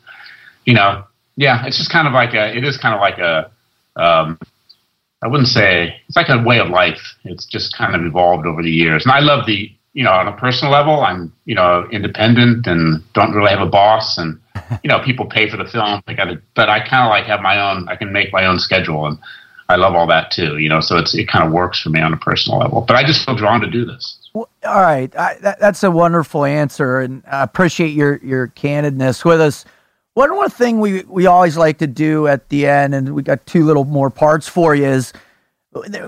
You know, yeah, it's just kind of like a. It is kind of like a. Um, I wouldn't say it's like a way of life. It's just kind of evolved over the years, and I love the. You know, on a personal level, I'm you know independent and don't really have a boss, and you know people pay for the film. I got but I kind of like have my own. I can make my own schedule, and I love all that too. You know, so it's it kind of works for me on a personal level. But I just feel drawn to do this. Well, all right, I, that, that's a wonderful answer, and I appreciate your your candidness with us. One one thing we we always like to do at the end, and we got two little more parts for you is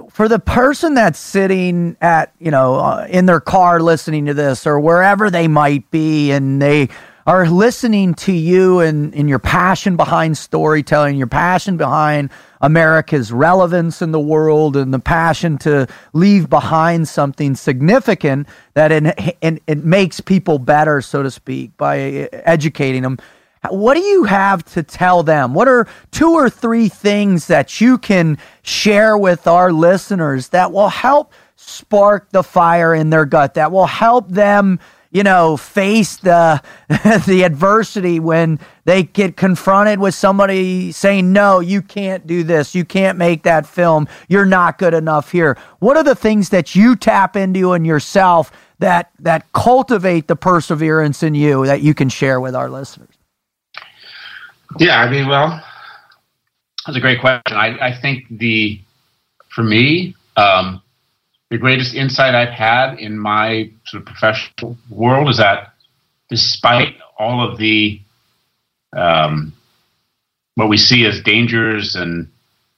for the person that's sitting at you know uh, in their car listening to this or wherever they might be, and they are listening to you and, and your passion behind storytelling, your passion behind America's relevance in the world, and the passion to leave behind something significant that it, it, it makes people better, so to speak, by educating them. What do you have to tell them? What are two or three things that you can share with our listeners that will help spark the fire in their gut, that will help them you know, face the the adversity when they get confronted with somebody saying, "No, you can't do this. You can't make that film. You're not good enough here." What are the things that you tap into in yourself that that cultivate the perseverance in you that you can share with our listeners? Yeah, I mean, well, that's a great question. I, I think the for me, um, the greatest insight I've had in my sort of professional world is that despite all of the um, what we see as dangers and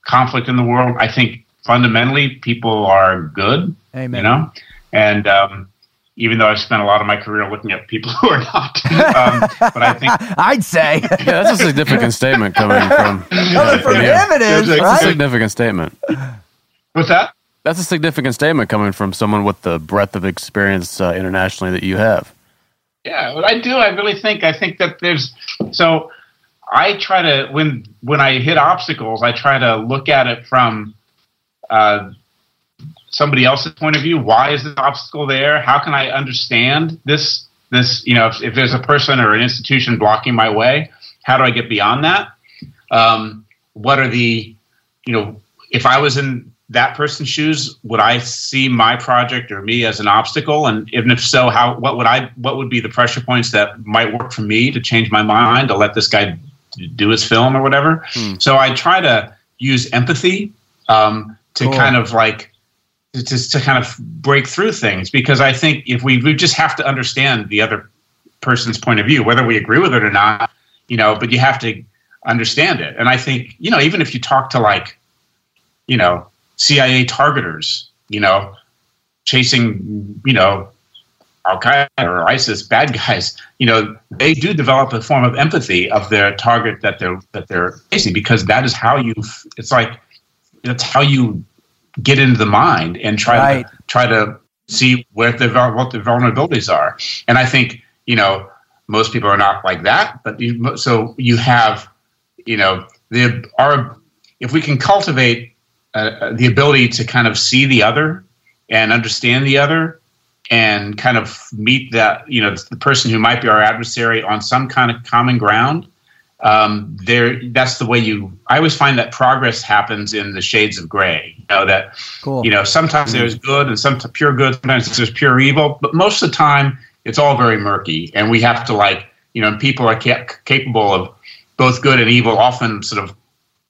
conflict in the world, I think fundamentally people are good. Amen. You know, and um, even though I've spent a lot of my career looking at people who are not, um, but I think I'd say yeah, that's a significant statement coming from coming from him. It is That's right. a significant statement. what's that? That's a significant statement coming from someone with the breadth of experience uh, internationally that you have. Yeah, what I do, I really think I think that there's so I try to when when I hit obstacles, I try to look at it from uh, somebody else's point of view. Why is this obstacle there? How can I understand this? This you know, if, if there's a person or an institution blocking my way, how do I get beyond that? Um, what are the you know, if I was in that person's shoes, would I see my project or me as an obstacle? And even if so, how what would I what would be the pressure points that might work for me to change my mind to let this guy do his film or whatever? So I try to use empathy um, to Cool. kind of like to, to kind of break through things because I think if we we just have to understand the other person's point of view, whether we agree with it or not, you know, but you have to understand it. And I think, you know, even if you talk to like, you know, CIA targeters, you know, chasing, you know, Al Qaeda or ISIS bad guys, you know, they do develop a form of empathy of their target that they're that they're facing because that is how you. It's like that's how you get into the mind and try Right. to try to see where the what the vulnerabilities are. And I think you know most people are not like that, but you, so you have you know the our if we can cultivate uh, the ability to kind of see the other and understand the other and kind of meet that you know the person who might be our adversary on some kind of common ground um, there that's the way you i always find that progress happens in the shades of gray. You know that Cool. you know sometimes there's good and some pure good sometimes there's pure evil but most of the time it's all very murky. And we have to like you know people are ca- capable of both good and evil often sort of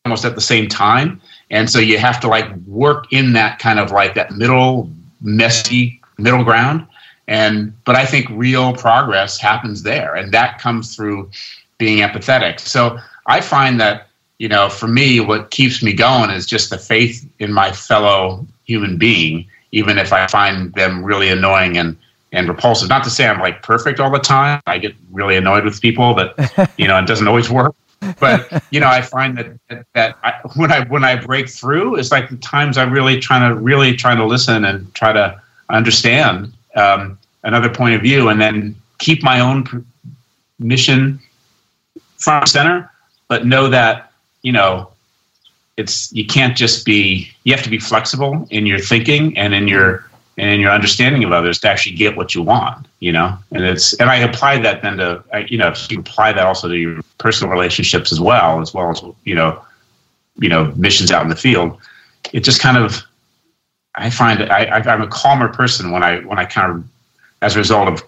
almost at the same time. And so you have to like work in that kind of like that middle messy middle ground. And but i think real progress happens there. And that comes through being empathetic. So i find that you know for me what keeps me going is just the faith in my fellow human being even if i find them really annoying and and repulsive. Not to say i'm like perfect all the time. I get really annoyed with people but you know it doesn't always work. But you know, I find that that, that I, when I when I break through, it's like the times I'm really trying to really trying to listen and try to understand um, another point of view, and then keep my own mission front center, but know that you know it's you can't just be you have to be flexible in your thinking and in your and in your understanding of others to actually get what you want you know? And it's and i apply that then to you know you apply that also to your personal relationships as well as well as you know you know missions out in the field. It just kind of i find I, I i'm a calmer person when i when i kind of as a result of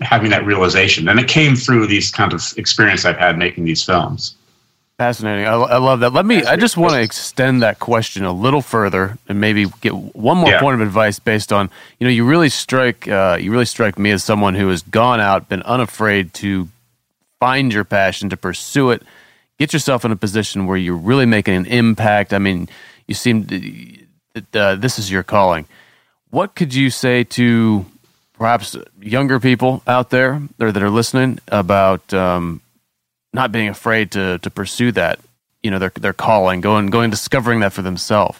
having that realization and it came through these kind of experience i've had making these films Fascinating. I, I love that. Let me. I just want to extend that question a little further and maybe get one more Yeah. point of advice based on you know you really strike uh, you really strike me as someone who has gone out, been unafraid to find your passion, to pursue it, get yourself in a position where you're really making an impact. I mean, you seem to, that uh, this is your calling. What could you say to perhaps younger people out there that are listening about um, not being afraid to to pursue that, you know, their their calling, going going discovering that for themselves.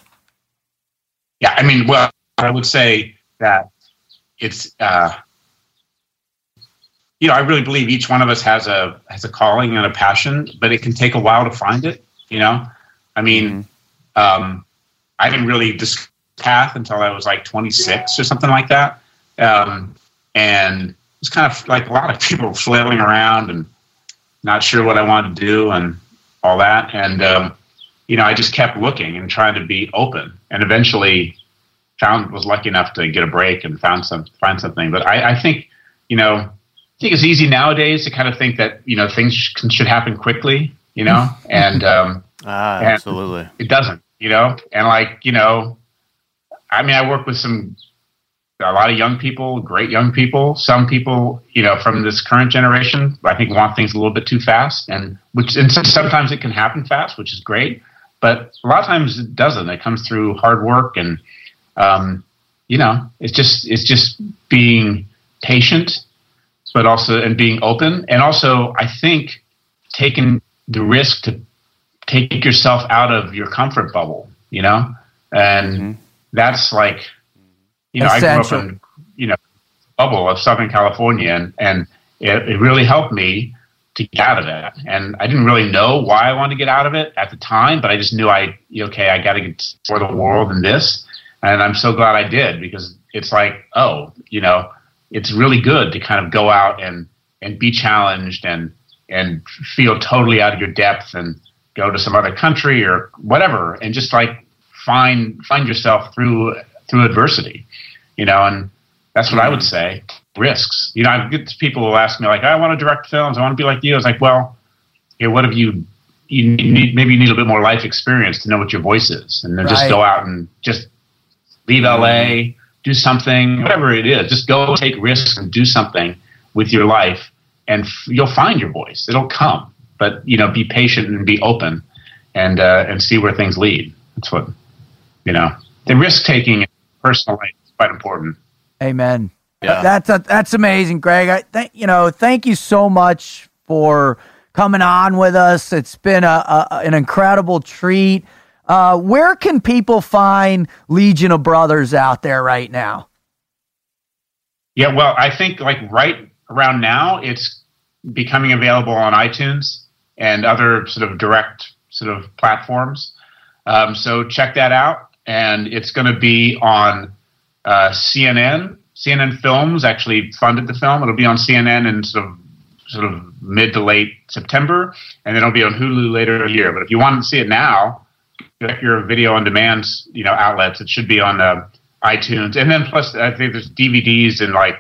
Yeah, I mean, well, I would say that it's uh, you know, I really believe each one of us has a has a calling and a passion, but it can take a while to find it. You know, I mean, um, I didn't really discover path until I was like 26 or something like that, um, and it's kind of like a lot of people flailing around and not sure what I wanted to do and all that, and um, you know, I just kept looking and trying to be open, and eventually found was lucky enough to get a break and found some find something. But I, I think, you know I think it's easy nowadays to kind of think that you know things sh- should happen quickly, you know, and um, ah, and absolutely, it doesn't, you know, and like you know, I mean, I work with some a lot of young people, great young people. Some people, you know, from this current generation, I think want things a little bit too fast, and which and sometimes it can happen fast, which is great, but a lot of times it doesn't. It comes through hard work and. Um, you know, it's just it's just being patient but also and being open and also I think taking the risk to take yourself out of your comfort bubble, you know, and mm-hmm. that's like, you know, Essential. I grew up in you know bubble of Southern California, and and it, it really helped me to get out of that. And I didn't really know why I wanted to get out of it at the time, but I just knew I okay, I got to get for the world and this, and I'm so glad I did because it's like, oh, you know it's really good to kind of go out and and be challenged and and feel totally out of your depth and go to some other country or whatever and just like find find yourself through through adversity you know and that's what i would say risks you know i get people will ask me like i want to direct films i want to be like you i was like well you know, what have you you need maybe you need a bit more life experience to know what your voice is and then right. just go out and just leave la do something, whatever it is. Just go take risks and do something with your life, and f- you'll find your voice. It'll come, but you know, be patient and be open, and uh, and see where things lead. That's what you know. The risk taking personally is quite important. Amen. Yeah. That's a, that's amazing, Greg. I think you know. Thank you so much for coming on with us. It's been a, a an incredible treat. Uh, where can people find Legion of Brothers out there right now? Yeah, well, I think like right around now, it's becoming available on iTunes and other sort of direct sort of platforms. Um, so check that out, and it's going to be on uh, CNN. CNN Films actually funded the film. It'll be on CNN in sort of sort of mid to late September, and then it'll be on Hulu later in the year. But if you want to see it now, your video on demand, you know, outlets. It should be on uh, iTunes, and then plus I think there's DVDs and like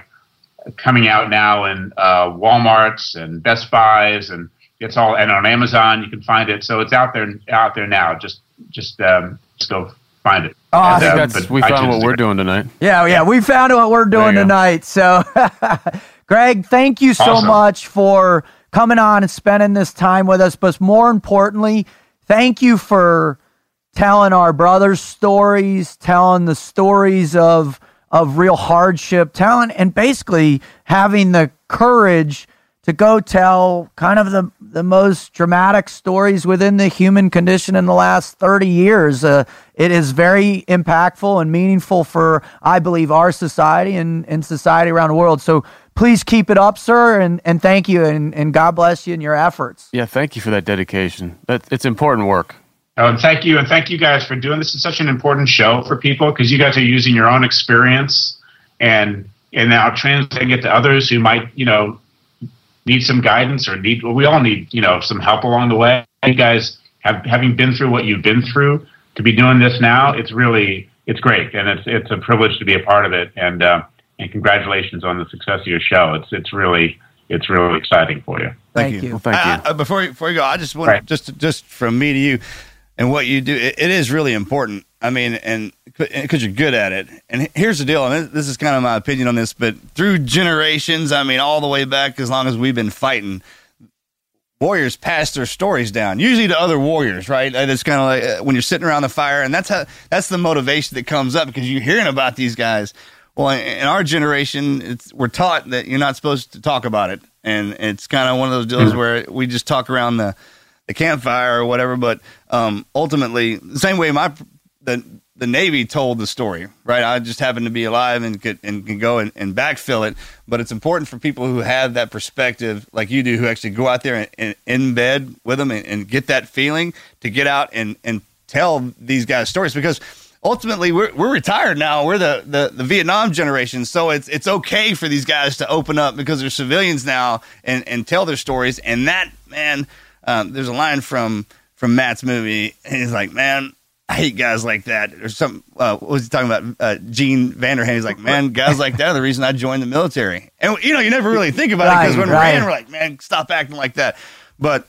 coming out now in uh, WalMarts and Best Buys, and it's all and on Amazon you can find it. So it's out there out there now. Just just um, just go find it. Oh, and, I think uh, that's we found what we're doing tonight. Yeah, yeah, we found what we're doing tonight. So, Greg, thank you so awesome. much for coming on and spending this time with us. But more importantly, thank you for telling our brothers' stories, telling the stories of of real hardship, telling and basically having the courage to go tell kind of the the most dramatic stories within the human condition in the last 30 years. Uh, it is very impactful and meaningful for, I believe, our society and, and society around the world. So please keep it up, sir, and, and thank you, and, and God bless you and your efforts. Yeah, thank you for that dedication. That, it's important work. Oh, and thank you, and thank you guys for doing this. It's such an important show for people because you guys are using your own experience and and now translating it to others who might, you know, need some guidance or need. Well, we all need, you know, some help along the way. You guys have having been through what you've been through to be doing this now. It's really it's great, and it's it's a privilege to be a part of it. And uh, and congratulations on the success of your show. It's it's really it's really exciting for you. Thank, thank you. Well, thank you. Before before you go, I just want right. just just from me to you and what you do, it, it is really important. I mean, and because you're good at it. And here's the deal, and this is kind of my opinion on this, but through generations, I mean, all the way back as long as we've been fighting, warriors pass their stories down, usually to other warriors, right? And it's kind of like uh, when you're sitting around the fire, and that's how that's the motivation that comes up because you're hearing about these guys Well, in- in our generation, it's we're taught that you're not supposed to talk about it, and it's kind of one of those deals where we just talk around the the campfire or whatever. But um, ultimately, the same way my the the Navy told the story, right? I just happened to be alive and could and can go and, and backfill it. But it's important for people who have that perspective, like you do, who actually go out there and, and in bed with them and, and get that feeling to get out and and tell these guys stories because ultimately we're, we're retired now we're the, the, the vietnam generation so it's it's okay for these guys to open up because they're civilians now and, and tell their stories and that man um, there's a line from from matt's movie and he's like man I hate guys like that. Or some, uh, what was he talking about? Uh, Gene Vanderham. He's like, man, guys like that are the reason I joined the military. And you know, you never really think about it because when right. we ran, we're like, man, stop acting like that. But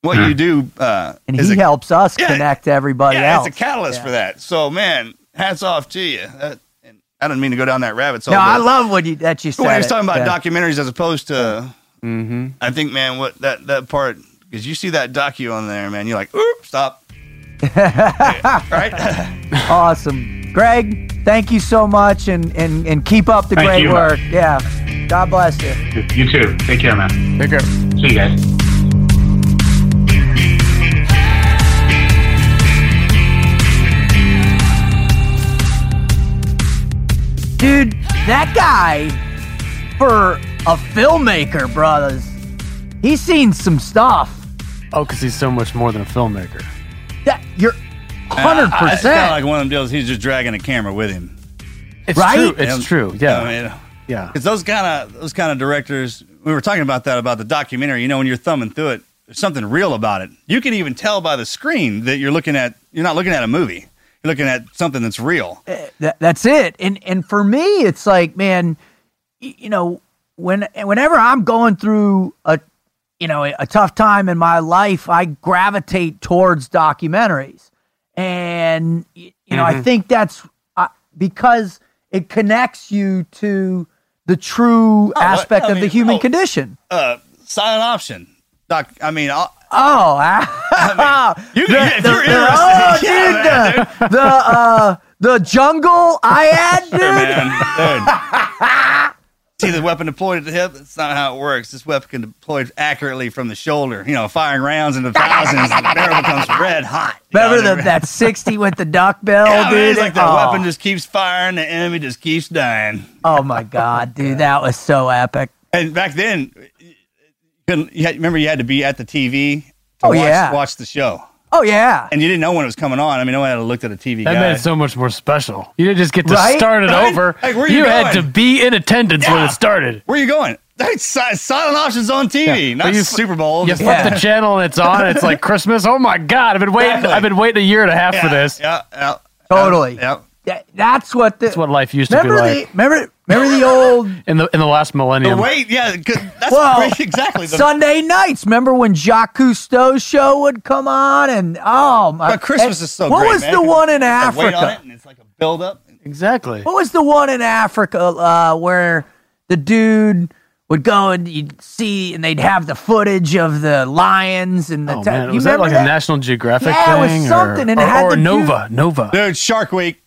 what you do, uh, And is he a- helps us Yeah. connect to everybody yeah, else. it's a catalyst for that. So, man, hats off to you. That, and I didn't mean to go down that rabbit hole. no, I love what you that you said. when he was it. talking about Yeah. documentaries as opposed to, Mm-hmm. I think, man, what that that part because you see that docu on there, man, you're like, oop, stop. right? Awesome. Greg, thank you so much and, and, and keep up the Thank great you. work. Yeah. God bless you. You too. Take care, man. Take care. See you guys. Dude, that guy, for a filmmaker, brothers, he's seen some stuff. Oh, because he's so much more than a filmmaker. Yeah, you're uh, hundred percent. It's kind of like one of them deals. He's just dragging a camera with him. It's Right? true. It's Yeah. true. Yeah. I mean, yeah. Because those kind of those kind of directors, we were talking about that about the documentary. You know, when you're thumbing through it, there's something real about it. You can even tell by the screen that you're looking at. You're not looking at a movie. You're looking at something that's real. Uh, that, that's it. And and for me, it's like, man, you know, when whenever I'm going through a you know a tough time in my life, I gravitate towards documentaries, and you know, I think that's uh, because it connects you to the true Oh, aspect I of the mean, human oh. condition. Uh, silent option. Doc. I mean, I'll, Oh, you, the, the- you're the- interested, oh, yeah, dude, the, the uh, the jungle I had, dude. Sure, man. Dude. See the weapon deployed at the hip? That's not how it works. This weapon can deploy accurately from the shoulder. You know, firing rounds into thousands. the barrel becomes red hot. Remember the, that 60 with the duck bill, Yeah, dude? it's like the oh, weapon just keeps firing, the enemy just keeps dying. oh my God, dude, that was so epic. And back then, you had, remember you had to be at the TV to Oh, watch, yeah. watch the show. Oh, yeah. And you didn't know when it was coming on. I mean, no one had looked at a TV That guide. made it so much more special. You didn't just get to Right? start it Right? over. Like, where you had to be in attendance when it started. Where are you going? That's si- silent options on TV, Yeah. not you- Super Bowl. You flip Yeah. the channel and it's on. It's like Christmas. Oh my God! I've been waiting. Exactly. I've been waiting a year and a half for this. Yeah, yeah, Totally. Yeah. Yeah, that's what the. That's what life used to remember be the like remember remember the old in the in the last The millennium. wait, yeah, 'cause that's well great, exactly. The, Sunday nights. Remember when Jacques Cousteau's show would come on and oh my! but Christmas and is so What great, was man, the 'cause one in it's like weight on Africa? it, and it's like a build up. Exactly. What was the one in Africa uh, where the dude would go and you'd see and they'd have the footage of the lions and the Oh ti- man, you was that remember like a National Geographic Yeah, it was thing? something, or, and it or, had or the dude- Nova, Nova. Dude, Shark Week.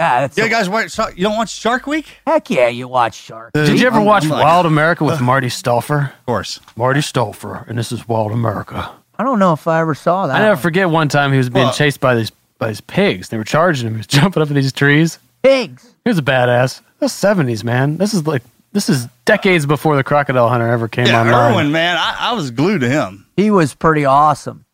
Ah, yeah, that's You guys watch? Shark- You don't watch Shark Week? heck yeah, you watch Shark. Did you ever watch like- Wild America with Marty Stouffer? Of course. Marty Stouffer, and this is Wild America. I don't know if I ever saw that. I never one. forget one time he was being Well- chased by these by these pigs. They were charging him. He was jumping up in these trees. Pigs. He was a badass. That's seventies, man. This is like this is decades before the Crocodile Hunter ever came on. Yeah, online. Irwin, man, I, I was glued to him. He was pretty awesome.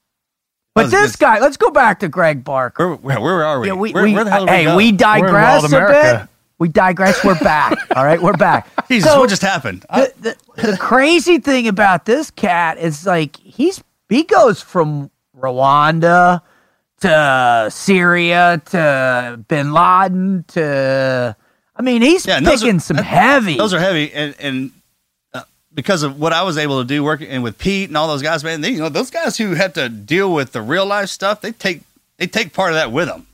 But this guy, let's go back to Greg Barker. Where, where, are we? Yeah, we, where, we, where the hell did hey, we we digress a bit. We digress. We're back. All right, we're back. Jesus, So- what just happened? I- the, the, the crazy thing about this cat is like he's he goes from Rwanda to Syria to Bin Laden to I mean he's Yeah, picking are- some that- heavy. those are heavy, and and because of what I was able to do working and with Pete and all those guys, man, they, you know those guys who have to deal with the real life stuff, they take they take part of that with them.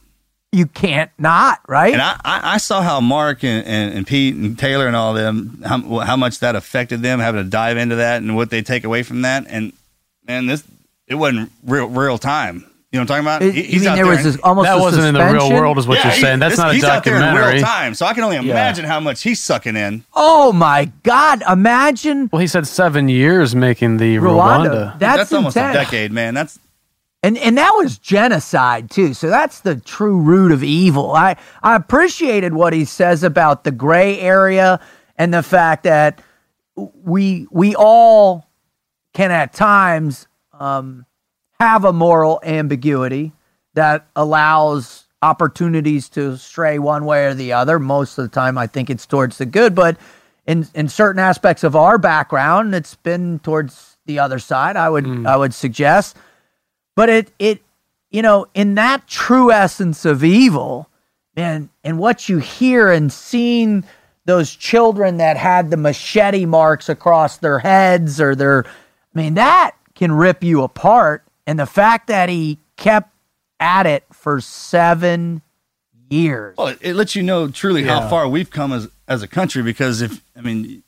you can't not right. And I, I, I saw how Mark and, and, and Pete and Taylor and all of them how, how much that affected them having to dive into that and what they take away from that. And man, this it wasn't real real time. You know what I'm talking about? He- he's mean out there there was this almost that wasn't in the real world, is what Yeah, you're he- saying. That's this- not a he's out there in documentary. real time, so I can only imagine how much he's sucking in. Oh my God! Imagine Well, he said seven years making the Rwanda. Rwanda. That's, That's almost a decade, man. That's And and that was genocide too. So that's the true root of evil. I I appreciated what he says about the gray area and the fact that we we all can at times um, have a moral ambiguity that allows opportunities to stray one way or the other. Most of the time, I think it's towards the good, but in in certain aspects of our background, it's been towards the other side. I would mm. I would suggest but it it you know in that true essence of evil and and what you hear and seeing those children that had the machete marks across their heads or their i mean that can rip you apart and the fact that he kept at it for seven years well, it, it lets you know truly how far we've come as as a country. Because if I mean,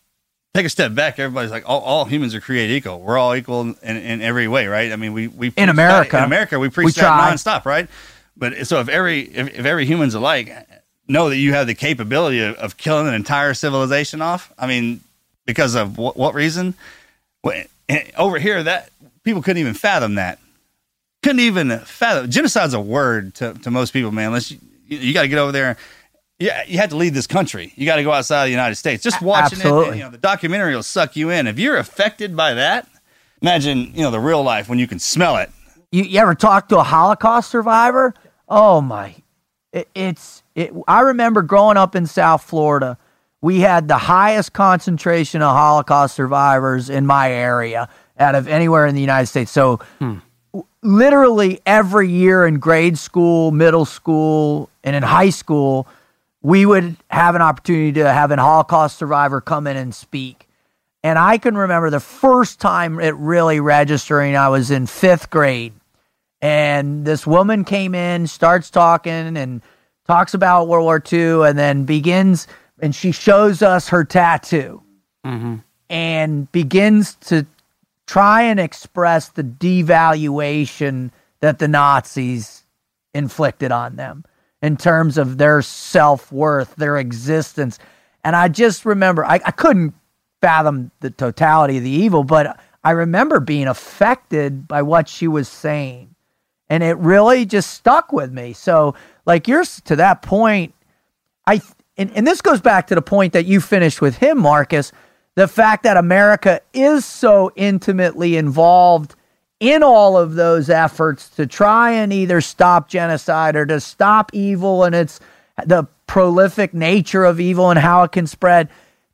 take a step back, everybody's like, all, all humans are created equal. We're all equal in, in every way, right? I mean, we we preach that- America. in America, we preach We that try. nonstop, right? But so if every if, if every human's alike, know that you have the capability of, of killing an entire civilization off. I mean, because of what, what reason? Well, over here, that people couldn't even fathom that. Couldn't even fathom. Genocide's a word to, to most people, man. Unless you, you got to get over there. Yeah, you have to leave this country. You got to go outside of the United States. Just watching it, you know, the documentary will suck you in. If you're affected by that, imagine you know the real life when you can smell it. you, you ever talk to a Holocaust survivor? Oh my, it, it's it. I remember growing up in South Florida, we had the highest concentration of Holocaust survivors in my area out of anywhere in the United States. So, w- literally every year in grade school, middle school, and in high school, we would have an opportunity to have an Holocaust survivor come in and speak. And I can remember the first time it really registering, I was in fifth grade. And this woman came in, starts talking, and talks about World War II, and then begins, and she shows us her tattoo mm-hmm. and begins to try and express the devaluation that the Nazis inflicted on them in terms of their self worth, their existence. And I just remember, I, I couldn't fathom the totality of the evil, but I remember being affected by what she was saying. And it really just stuck with me. So, like, you're to that point, I and, and this goes back to the point that you finished with him, Marcus. The fact that America is so intimately involved in all of those efforts to try and either stop genocide or to stop evil and its the prolific nature of evil and how it can spread.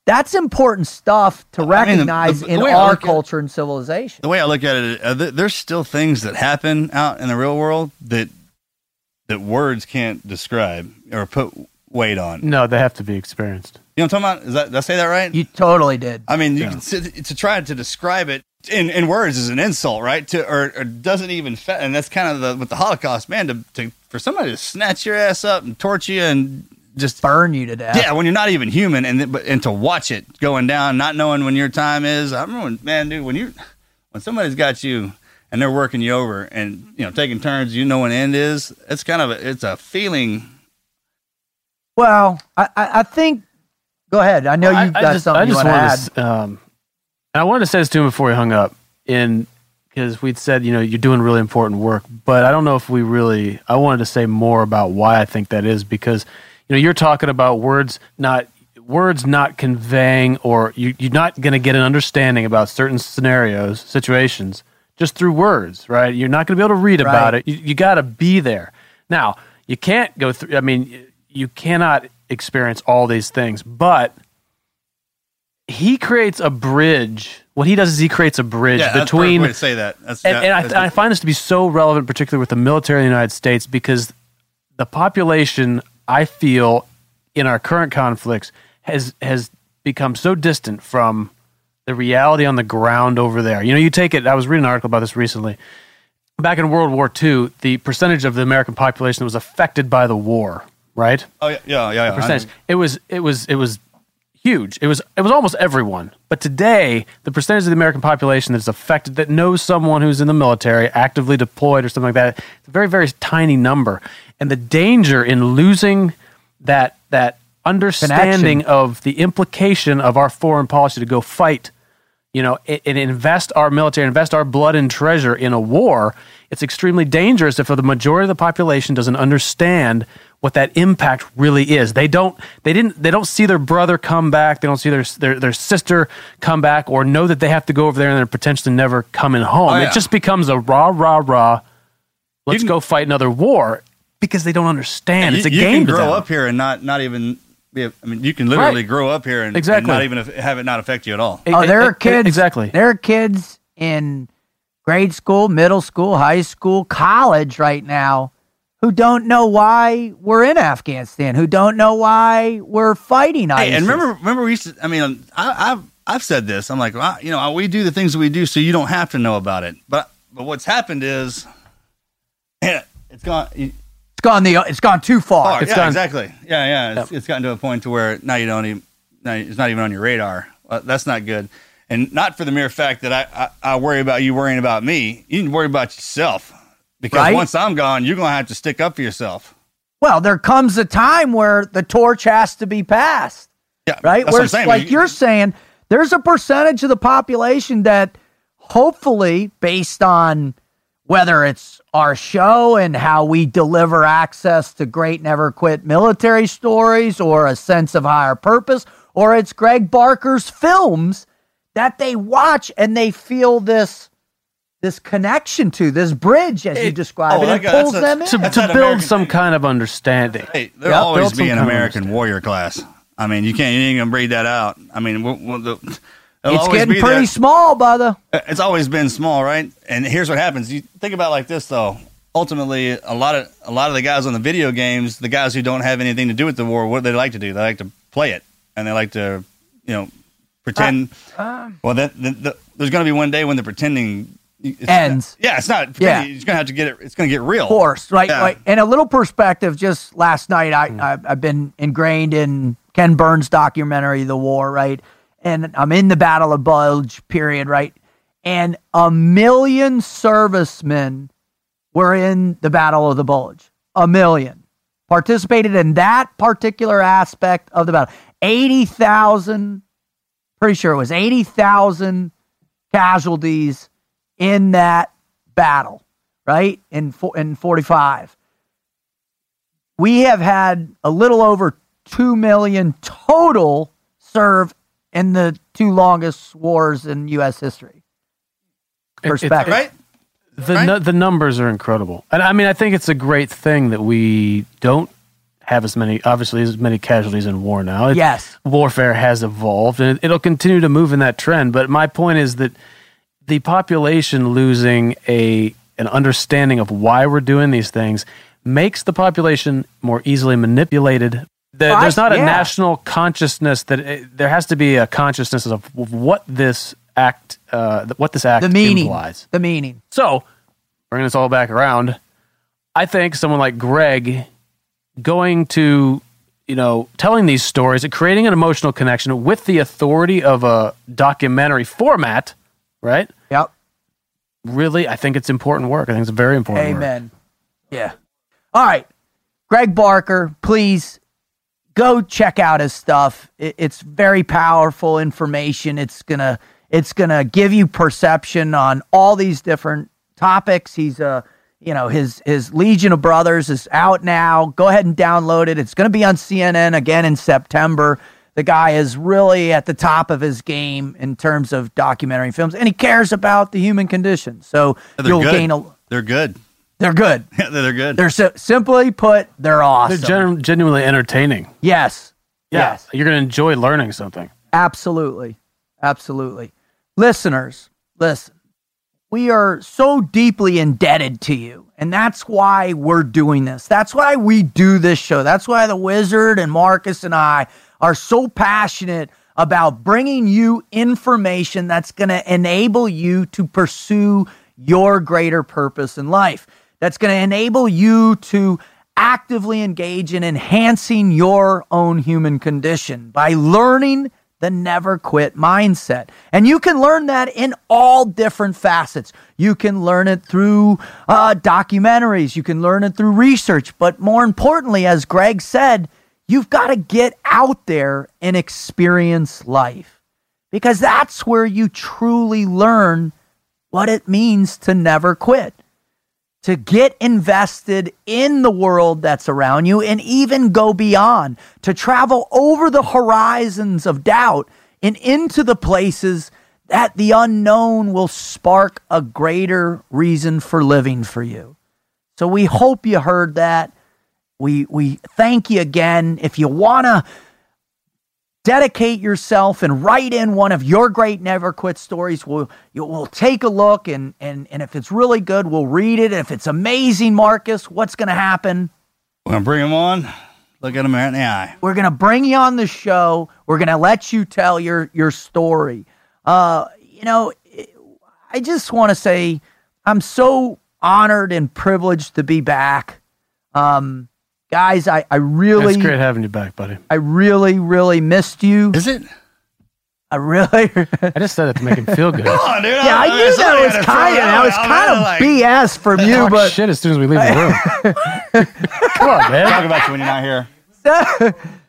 That's important stuff to I mean, the- recognize the- the in our culture and civilization. The way I look at it, uh, th- there's still things that happen out in the real world that that words can't describe or put weight on. No, they have to be experienced. You know what I'm talking about? Is that, did I say that right? You totally did. I mean, you can sit, to try to describe it in, in words is an insult, right? To or, or doesn't even fit, and that's kind of the with the Holocaust, man. To, to for somebody to snatch your ass up and torture you and just Burn you to death. yeah, when you're not even human, and then- but and to watch it going down, not knowing when your time is. I remember, when, man, dude, when you when somebody's got you and they're working you over, and you know taking turns, you know when the end is. It's kind of a, it's a feeling. Well, I, I, I think. Go ahead. I know I- you've I got just- something I you just want to wanted add. um, and I wanted to say this to him before he hung up, in because we'd said, you know, you're doing really important work, but I don't know if we really. I wanted to say more about why I think that is because, you know, you're talking about words not words not conveying or you, you're not going to get an understanding about certain scenarios, situations just through words, right? You're not going to be able to read about it. You, you got to be there. Now, you can't go through. I mean, you cannot experience all these things, but he creates a bridge. What he does is he creates a bridge Yeah, that's between way to say that. That's, and, that- and I, that's- I find this to be so relevant, particularly with the military in the United States, because the population, I feel, in our current conflicts, has has become so distant from the reality on the ground over there. You know, you take it. I was reading an article about this recently. Back in World War II, the percentage of the American population that was affected by the war, right? oh yeah, yeah, yeah. yeah. I percentage. It was it was it was huge. It was it was almost everyone. But today, the percentage of the American population that's affected that knows someone who's in the military, actively deployed or something like that, it's a very very tiny number. And the danger in losing that that understanding Connection. of the implication of our foreign policy to go fight, you know, and, invest our military, invest our blood and treasure in a war, it's extremely dangerous if the majority of the population doesn't understand what that impact really is. They don't they didn't they don't see their brother come back, they don't see their their, their sister come back or know that they have to go over there and they're potentially never coming home. Oh, yeah. It just becomes a rah rah rah let's can- go fight another war because they don't understand. it's a you, game You can grow up here and not not even. Be a, I mean, you can literally Right. grow up here and, and not even have it not affect you at all. Oh, there are kids. exactly. There are kids in grade school, middle school, high school, college right now who don't know why we're in Afghanistan, who don't know why we're fighting ISIS. Hey, and remember, remember, we used to. I mean, I, I've I've said this. I'm like, well, you know, we do the things that we do, so you don't have to know about it. But but what's happened is, it's gone. It's gone the it's gone too far. far. It's yeah, gone- exactly. Yeah, yeah. It's, it's gotten to a point to where now you don't even. Now it's not even on your radar. Uh, that's not good. And not for the mere fact that I, I, I worry about you worrying about me. You need to worry about yourself because Right. once I'm gone, you're gonna have to stick up for yourself. Well, there comes a time where the torch has to be passed. Yeah, right? That's Where what I'm it's saying. like You- you're saying, there's a percentage of the population that hopefully, based on whether it's our show and how we deliver access to great never quit military stories or a sense of higher purpose, or it's Greg Barker's films that they watch and they feel this this connection to this bridge as you It- describe oh, it that and pulls that's a- them in. to, to build American some thing. kind of understanding. Hey, there'll Yep. always be an American warrior class. I mean, you can't you ain't gonna breed that out. I mean, we'll, we'll, the, it'll it's getting pretty there. small, brother. Uh, it's always been small, right? And here's what happens. You think about it like this, though. Ultimately, a lot of a lot of the guys on the video games, the guys who don't have anything to do with the war, what do they like to do? They like to play it, and they like to, you know, pretend. Uh, um. well, that the, the, there's going to be one day when the pretending Ends. Yeah, it's not. Yeah. It's going to have to get it. It's going to get real. forced, right? Yeah. right. And a little perspective. Just last night, I, hmm. I I've been ingrained in Ken Burns' documentary, The War, right? And I'm in the Battle of Bulge period, right? And a million servicemen were in the Battle of the Bulge. A million participated in that particular aspect of the battle. Eighty thousand, pretty sure it was eighty thousand casualties in that battle, right? In in 45. We have had a little over 2 million total serve in the two longest wars in US history. It- it- Perspective. right? the Right? nu- the numbers are incredible, and I mean, I think it's a great thing that we don't have as many, obviously, as many casualties in war now. It- Yes. warfare has evolved, and it, it'll continue to move in that trend. But my point is that the population losing a an understanding of why we're doing these things makes the population more easily manipulated. The, there's not a yeah. national consciousness that it, there has to be a consciousness of what this act, uh, what this act The meaning. implies. The meaning. So, bringing this all back around, I think someone like Greg going to, you know, telling these stories and creating an emotional connection with the authority of a documentary format, right? Yep. Really, I think it's important work. I think it's very important work. Amen. Yeah. All right. Greg Barker, please go check out his stuff. It, it's very powerful information. It's going to it's to give you perception on all these different topics. He's a you know, his his Legion of Brothers is out now. Go ahead and download it. It's going to be on CNN again in September. The guy is really at the top of his game in terms of documentary films, and he cares about the human condition. So They're you'll good. gain a. They're good. They're good. they're good. They're si- simply put, they're awesome. They're awesome. genu- genuinely entertaining. yes. Yeah, Yes. you're going to enjoy learning something. Absolutely. Absolutely. Listeners, listen. We are so deeply indebted to you. And that's why we're doing this. That's why we do this show. That's why the wizard and Marcus and I are so passionate about bringing you information that's going to enable you to pursue your greater purpose in life. That's going to enable you to actively engage in enhancing your own human condition by learning the never quit mindset. And you can learn that in all different facets. You can learn it through uh, documentaries, you can learn it through research, but more importantly, as Greg said, you've got to get out there and experience life because that's where you truly learn what it means to never quit. To get invested in the world that's around you and even go beyond, to travel over the horizons of doubt and into the places that the unknown will spark a greater reason for living for you. So we hope you heard that. We we thank you again. If you want to dedicate yourself and write in one of your great never quit stories, we'll we'll take a look and and and if it's really good, we'll read it. If it's amazing, Marcus, what's going to happen? We're gonna bring him on. Look at him right in the eye. We're going to bring you on the show. We're going to let you tell your your story. Uh, you know, I just want to say I'm so honored and privileged to be back. Um, guys, I, I really It's great having you back, buddy. I really, really missed you. Is it? I really I just said that to make him feel good. Come on, dude. Yeah, I knew that was had to throw kind of that was kind of like, BS from you, Talk but shit as soon as we leave the room. Come on, man. Talk about you when you're not here.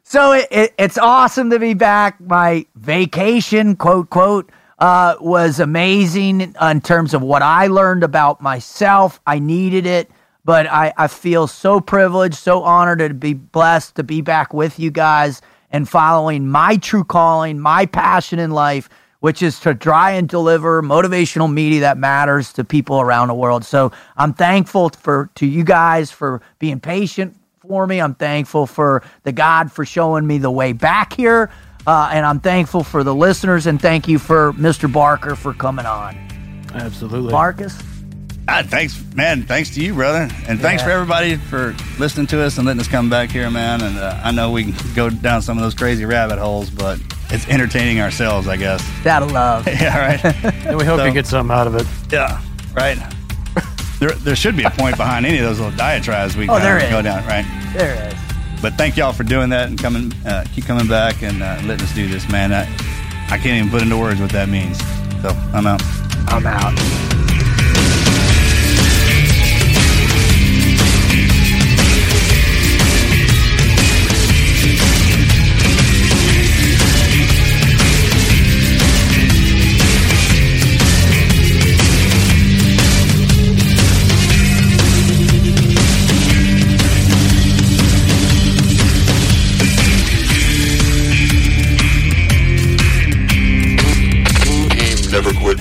so it, it, it's awesome to be back. My vacation, quote quote, uh, was amazing in terms of what I learned about myself. I needed it, but I, I feel so privileged, so honored to be blessed to be back with you guys and following my true calling, my passion in life, which is to try and deliver motivational media that matters to people around the world. So I'm thankful for to you guys for being patient for me. I'm thankful for the God for showing me the way back here. Uh, and I'm thankful for the listeners and thank you for Mr. Barker for coming on. Absolutely. Marcus? Ah, thanks, man. Thanks to you, brother, and thanks Yeah. for everybody for listening to us and letting us come back here, man. And uh, I know we can go down some of those crazy rabbit holes, but it's entertaining ourselves, I guess. That love. yeah, right. And we hope So- you get something out of it. yeah, right. There, there should be a point behind any of those little diatribes we Oh, there is. go down, right? There it is. But thank y'all for doing that and coming, uh, keep coming back and uh, letting us do this, man. I, I can't even put into words what that means. So I'm out. I'm out. Never Quit.